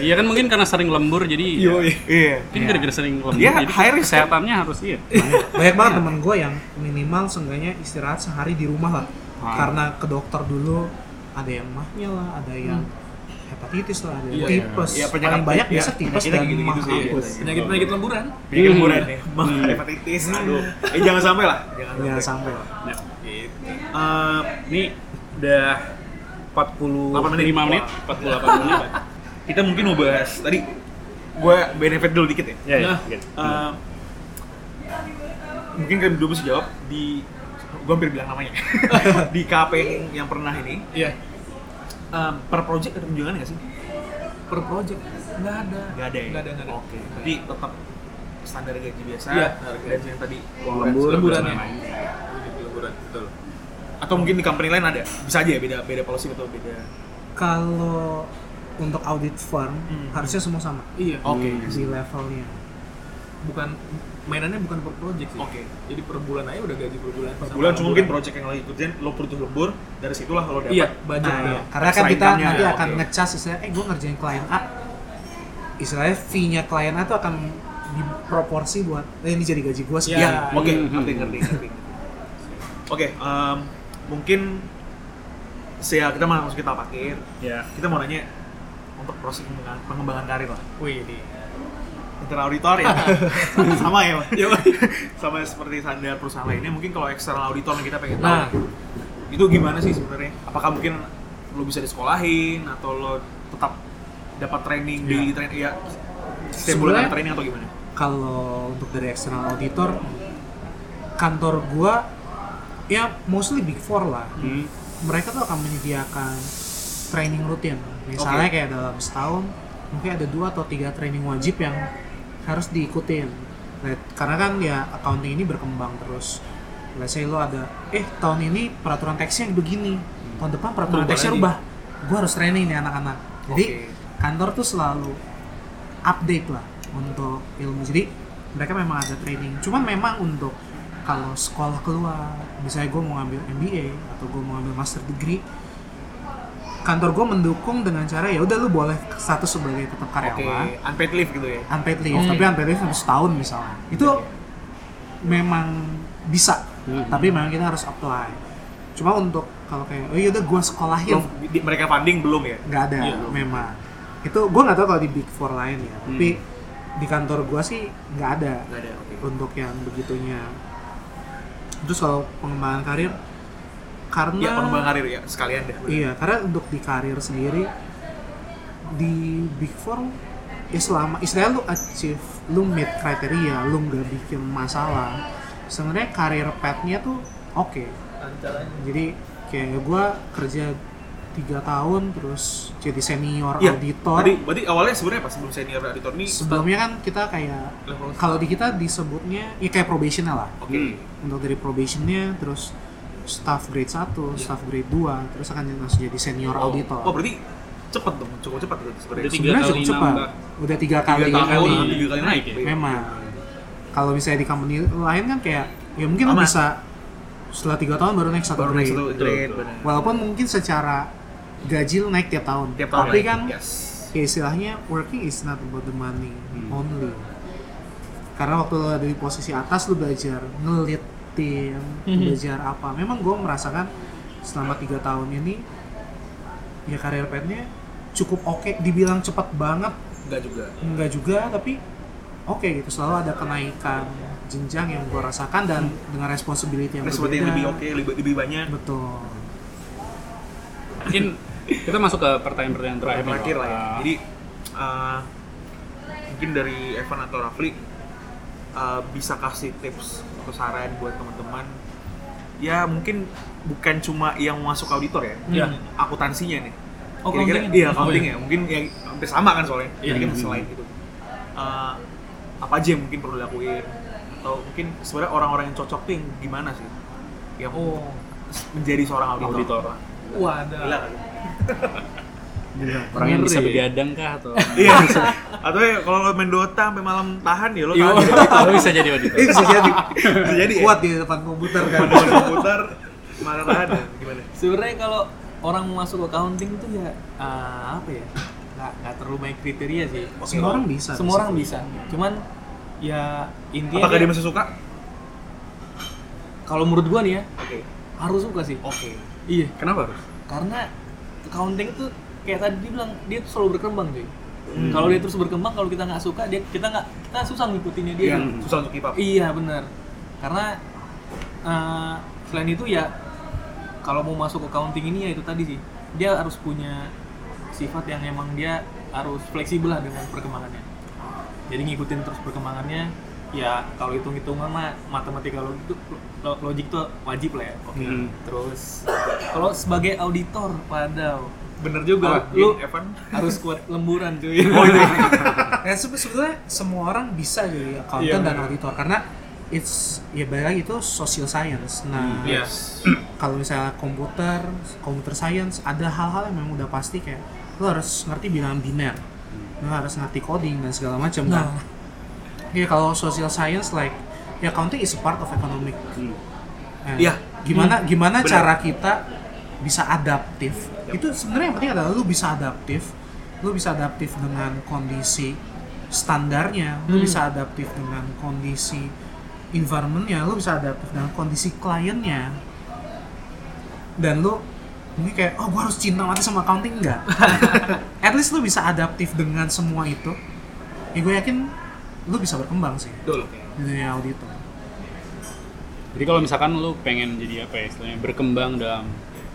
Iya kan mungkin karena sering lembur jadi ya, iya mungkin gara-gara sering lembur Iya, jadi high risk, kesehatannya harus iya. Banyak banget temen gue yang minimal seenggaknya istirahat sehari di rumah lah. Ah. Karena ke dokter dulu ada yang mahnya lah, ada yang hepatitis lah, ada Iya, tipes. Iya, penyakit- Paling banyak iya, biasa tipes dan gitu-gitu mah sih, iya. Penyakit penyakit lemburan. penyakit hiburan ya Hmm. hepatitis aduh eh jangan sampai lah jangan Ya sampai sampai lah. Nah, Gitu. Eh, ini udah 45 8 menit. menit, 48 menit. kita mungkin mau bahas tadi gue benefit dulu dikit ya Ya, ya. Nah, gitu. Eh, mungkin kan belum bisa jawab di gue hampir bilang namanya di KP yang, yang pernah ini Iya. Eh, per project ada tunjangan nggak sih? Per project nggak ada. Nggak ada ya? Nggak ada, nggak ada. Oke, jadi tetap standar gaji biasa, Iya. standar gaji yang tadi lembur, Lemburan ya. lain-lain. Lemburan, betul. atau mungkin di company lain ada bisa aja ya beda beda policy atau beda Kalau untuk audit firm Hmm. harusnya semua sama Iya. Oke. di levelnya. Bukan mainannya bukan per project sih. Oke. Jadi per bulan aja udah gaji per bulan. Per bulan cuma mungkin project yang lagi ikutin lo butuh lembur dari situlah lo dapat Iya, budget Nah, ya. iya. karena kan kita nanti ya, akan oke. ngecas istilahnya, eh gue ngerjain klien A, istilahnya fee-nya klien A tuh akan diproporsi buat, eh ini jadi gaji gue Iya. sekian. Ya, oke, Hmm. ngerti, ngerti, ngerti. Oke, em, mungkin sih ya kita mau masuk kita pakai. Ya. Kita mau nanya untuk proses pengembangan, pengembangan karir lah. Wih, di. Internal auditor ya, sama ya, sama seperti standar perusahaan lainnya. Mungkin kalau eksternal auditor yang kita pengen tahu, Nah. itu gimana sih sebenarnya? Apakah mungkin lo bisa disekolahin atau lo tetap dapat training Iya. daily training ya setiap bulan ada training atau gimana? Kalau untuk dari external auditor, kantor gua ya mostly big four lah. Hmm. Mereka tuh akan menyediakan training rutin. Misalnya Oke. kayak dalam setahun mungkin ada dua atau tiga training wajib yang harus diikutin. Nah, karena kan ya accounting ini berkembang terus. Let's say lo ada, eh tahun ini peraturan teksnya begini, tahun depan peraturan Berubah teksnya rubah. Gua harus training nih anak-anak. Jadi Oke. kantor tuh selalu update lah untuk ilmu. Jadi mereka memang ada training. Cuman memang untuk kalau sekolah keluar, misalnya gue mau ngambil MBA atau gue mau ngambil master degree, kantor gue mendukung dengan cara ya udah lu boleh status sebagai tetap Oke, karyawan, unpaid leave gitu ya? unpaid leave, Hmm. tapi unpaid leave sampai setahun misalnya. Itu memang bisa, Hmm. tapi memang kita harus apply. Cuma untuk kalau kayak oh yaudah gue sekolahin, Belum, di- mereka funding belum ya? nggak ada Iya. memang itu gue nggak tahu kalau di big four lain ya tapi di kantor gue sih nggak ada Nggak ada, oke. untuk yang begitunya terus kalau pengembangan karir karena Ya pengembangan karir ya sekalian deh. iya karena untuk di karir sendiri di big four ya selama istilahnya lu achieve lu meet kriteria lu nggak bikin masalah sebenarnya karir path-nya tuh oke aja. jadi kayak gue kerja tiga tahun terus jadi senior Iya. auditor Tadi berarti awalnya sebenarnya pas sebelum senior auditor ini sebelumnya kan kita kayak kalau di kita disebutnya ya kayak probationnya lah Oke. Hmm. untuk dari probationnya terus staff grade 1, staff grade 2 terus akan langsung jadi senior Oh, auditor. Oh, berarti cepet dong, cukup cepat gitu sebenarnya. Sebenarnya kali cukup cepat udah tiga kali Tiga tahun, kali. tiga kali naik ya? memang. Kalau misalnya di company lain kan kayak ya mungkin lo bisa setelah tiga tahun baru naik satu Baru naik grade. satu Betul, grade, walaupun mungkin secara gaji lo naik tiap tahun. Tiap tahun tapi naik, kan yes. ya istilahnya working is not about the money Hmm. only. Karena waktu lo ada di posisi atas lo belajar ngelit tim Mhm. belajar apa memang gue merasakan selama tiga tahun ini ya karir path-nya cukup oke dibilang cepat banget Enggak juga. enggak juga tapi oke gitu selalu ada kenaikan jenjang yang gue rasakan dan dengan responsibility yang Responsibility berbeda yang lebih oke, lebih, lebih banyak. betul Mungkin kita masuk ke pertanyaan-pertanyaan terakhir. Terakhir lah ya. Jadi uh, mungkin dari Evan atau Rafli uh, bisa kasih tips atau saran buat teman-teman ya mungkin bukan cuma yang masuk auditor ya, Iya. akuntansinya nih. Oh, Kira-kira accounting-nya? iya Oh, accounting iya. ya, mungkin yang hampir sama kan soalnya. Iya. Jadi kan selain itu. Uh, apa aja yang mungkin perlu dilakuin atau mungkin sebenarnya orang-orang yang cocok tuh yang gimana sih? Yang Oh, menjadi seorang auditor. Auditor. wah ada. Gila kan? Orang yang bisa begadang kah atau Iya. Atau ya kalau lo main Dota sampai malam tahan ya lo Iya, tahan. lo bisa jadi auditor. ini bisa jadi Bisa jadi ya? kuat di depan komputer kan Main komputer mana tahan ya? Gimana? Sebenarnya kalau orang mau masuk accounting tuh ya ah, apa ya? Nggak, nggak terlalu banyak kriteria sih. semua orang bisa Semua orang bisa. Cuman ya intinya Apakah dia- dia masih suka? kalau menurut gua nih ya Oke. harus suka sih. Oke. Iya. Kenapa harus? Karena accounting tuh kayak tadi dia bilang dia tuh selalu berkembang cuy. Hmm. Kalau dia terus berkembang, kalau kita nggak suka, dia kita nggak kita susah ngikutinnya dia. Susah untuk keep up. Iya benar. Karena eh, selain itu ya kalau mau masuk accounting ini ya itu tadi sih dia harus punya sifat yang emang dia harus fleksibel lah dengan perkembangannya. Jadi ngikutin terus perkembangannya. Ya kalau hitung hitungan mah matematika logik itu lo- logik tuh wajib lah ya. Oke. Hmm. Terus kalau sebagai auditor pada bener juga Apa? lu Evan? harus kuat lemburan cuy. Oh iya. Ya sebe- sebetulnya semua orang bisa jadi accountant Iya, dan auditor karena it's ya balik lagi itu social science. Nah, Iya. kalau misalnya komputer, computer science ada hal-hal yang memang udah pasti kayak lo harus ngerti bilangan biner, lo harus ngerti coding dan segala macam kan. Nah, Iya kalau social science like ya accounting is a part of economic. Hmm. And Iya. Gimana gimana Benar. cara kita bisa adaptif? Itu sebenarnya yang penting adalah lu bisa adaptif. Lu bisa adaptif dengan kondisi standarnya, lu Hmm. bisa adaptif dengan kondisi environmentnya, lu bisa adaptif dengan kondisi kliennya. Dan lu ini kayak oh gua harus cinta mati sama accounting enggak? At least lu bisa adaptif dengan semua itu. Ya gue yakin lu bisa berkembang sih Betul. di dunia auditor. Jadi kalau misalkan lu pengen jadi apa ya istilahnya berkembang dalam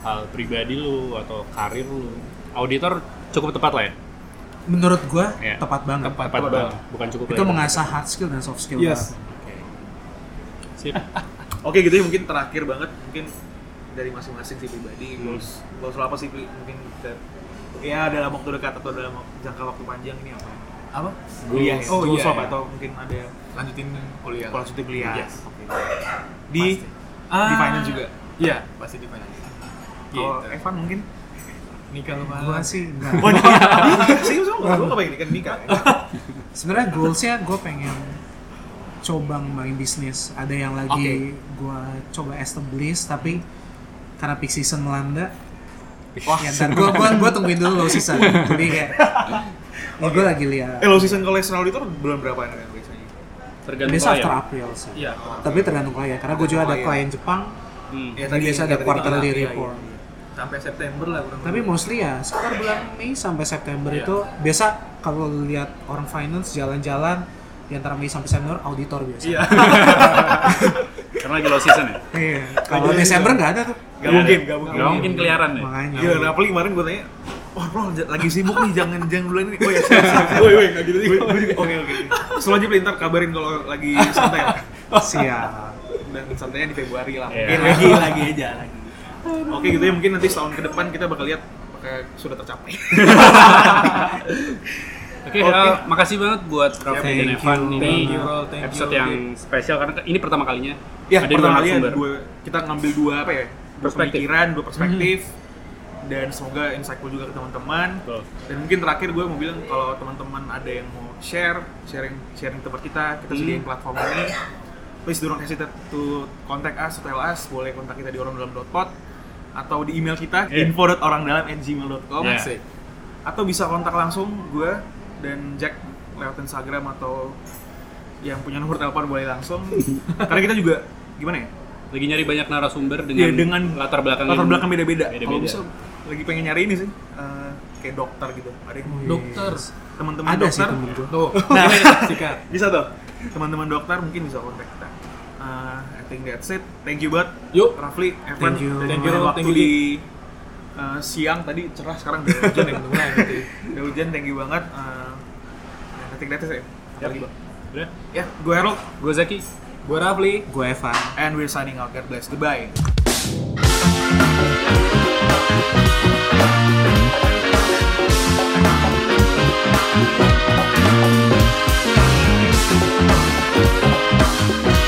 hal pribadi lu atau karir lu, auditor cukup tepat lah ya. Menurut gua Iya. tepat banget. Tepat. Tepat banget, bukan cukup Itu mengasah hard skill dan soft skill. Yes. banget. Sip. Oke gitu ya mungkin terakhir banget mungkin dari masing-masing sih pribadi goals goals lo apa sih mungkin ke- ya dalam waktu dekat atau dalam jangka waktu panjang ini apa? Apa? Kuliah ya? Oh, Goals iya, apa? iya. atau mungkin ada Lanjutin kuliah. lanjutin kuliah Yes. Oke. di Ah. di finance juga. Iya, pasti di finance. Kalau Gitu. Evan mungkin Nikah lu Gua sih enggak. Oh sih sama gue gak pengen nikah nikah. Sebenarnya goalsnya gue pengen coba ngembangin bisnis. Ada yang lagi Oke. gua coba establish tapi karena peak season melanda, Wah, ya ntar gue gua, gua tungguin dulu low season. Jadi kayak, ya gue lagi lihat. eh lo season kalau external auditor bulan berapa ya biasanya? Tergantung Biasa after. April sih. Iya. Tapi tergantung klien. Karena gue juga ada Klien. Jepang. Hmm. Ya, Jadi biasa ada tadi quarterly kita- iya, report. Iya. Sampai September lah kurang Tapi mostly ya sekitar bulan Mei sampai September Iya. itu biasa kalau lihat orang finance jalan-jalan di antara Mei sampai September auditor biasa. Iya. Karena lagi low season ya. Iya. Kalau Desember nggak ada tuh. Gak mungkin, gak mungkin. Gak mungkin keliaran ya. Makanya. Gila, nah, apalagi kemarin gue tanya, wah bro lagi sibuk nih, jangan jangan bulan ini. Oh ya, siap, siap, siap. Woi, woi, nggak gitu gue juga, Oke, oke. Setelah aja ntar kabarin kalau lagi santai lah. Siap. Dan santainya di Februari lah. Iya. Mungkin lagi, lagi aja lagi. Oke gitu ya, mungkin nanti setahun ke depan kita bakal lihat apakah sudah tercapai. Oke, Oke. eh, makasih banget buat Raffi dan you. Evan ini Thank you. Thank episode you. yang spesial karena ini pertama kalinya Ya, ada dua pertama kali narasumber. dua, kita ngambil dua apa ya? Dua Perspektif. pemikiran, dua perspektif. Dan semoga insightful juga ke teman-teman. Betul. Dan mungkin terakhir gue mau bilang kalau teman-teman ada yang mau share, sharing sharing tempat kita, kita Hmm. sediain platform ini. Please don't hesitate to contact us, tell us, boleh kontak kita di orangdalam.pod atau di email kita Yeah. info.orangdalam@gmail.com Yeah. Atau bisa kontak langsung gue dan Jack lewat Instagram atau yang punya nomor telepon boleh langsung karena kita juga gimana ya Lagi nyari banyak narasumber dengan, Iya, dengan latar belakang latar yang belakang beda-beda kalau beda-beda. bisa lagi pengen nyari ini sih eh, kayak dokter gitu ada yang Dokter. teman-teman Ada sih dokter temen gue. Tuh. Nah. sikat. bisa tuh teman-teman dokter mungkin bisa kontak kita Eh, I think that's it. Thank you banget. Yuk, Rafli, Evan, thank you. Thank you, waktu thank you. di uh, siang tadi cerah sekarang udah hujan ya, yang untungnya gitu. Ya. Udah hujan, thank you banget. Uh, I think that's it. Ya. Ya, gue Errol, gue Zaki, gue Rafli, gue Evan, and we're signing out. God bless. Goodbye. Thank you.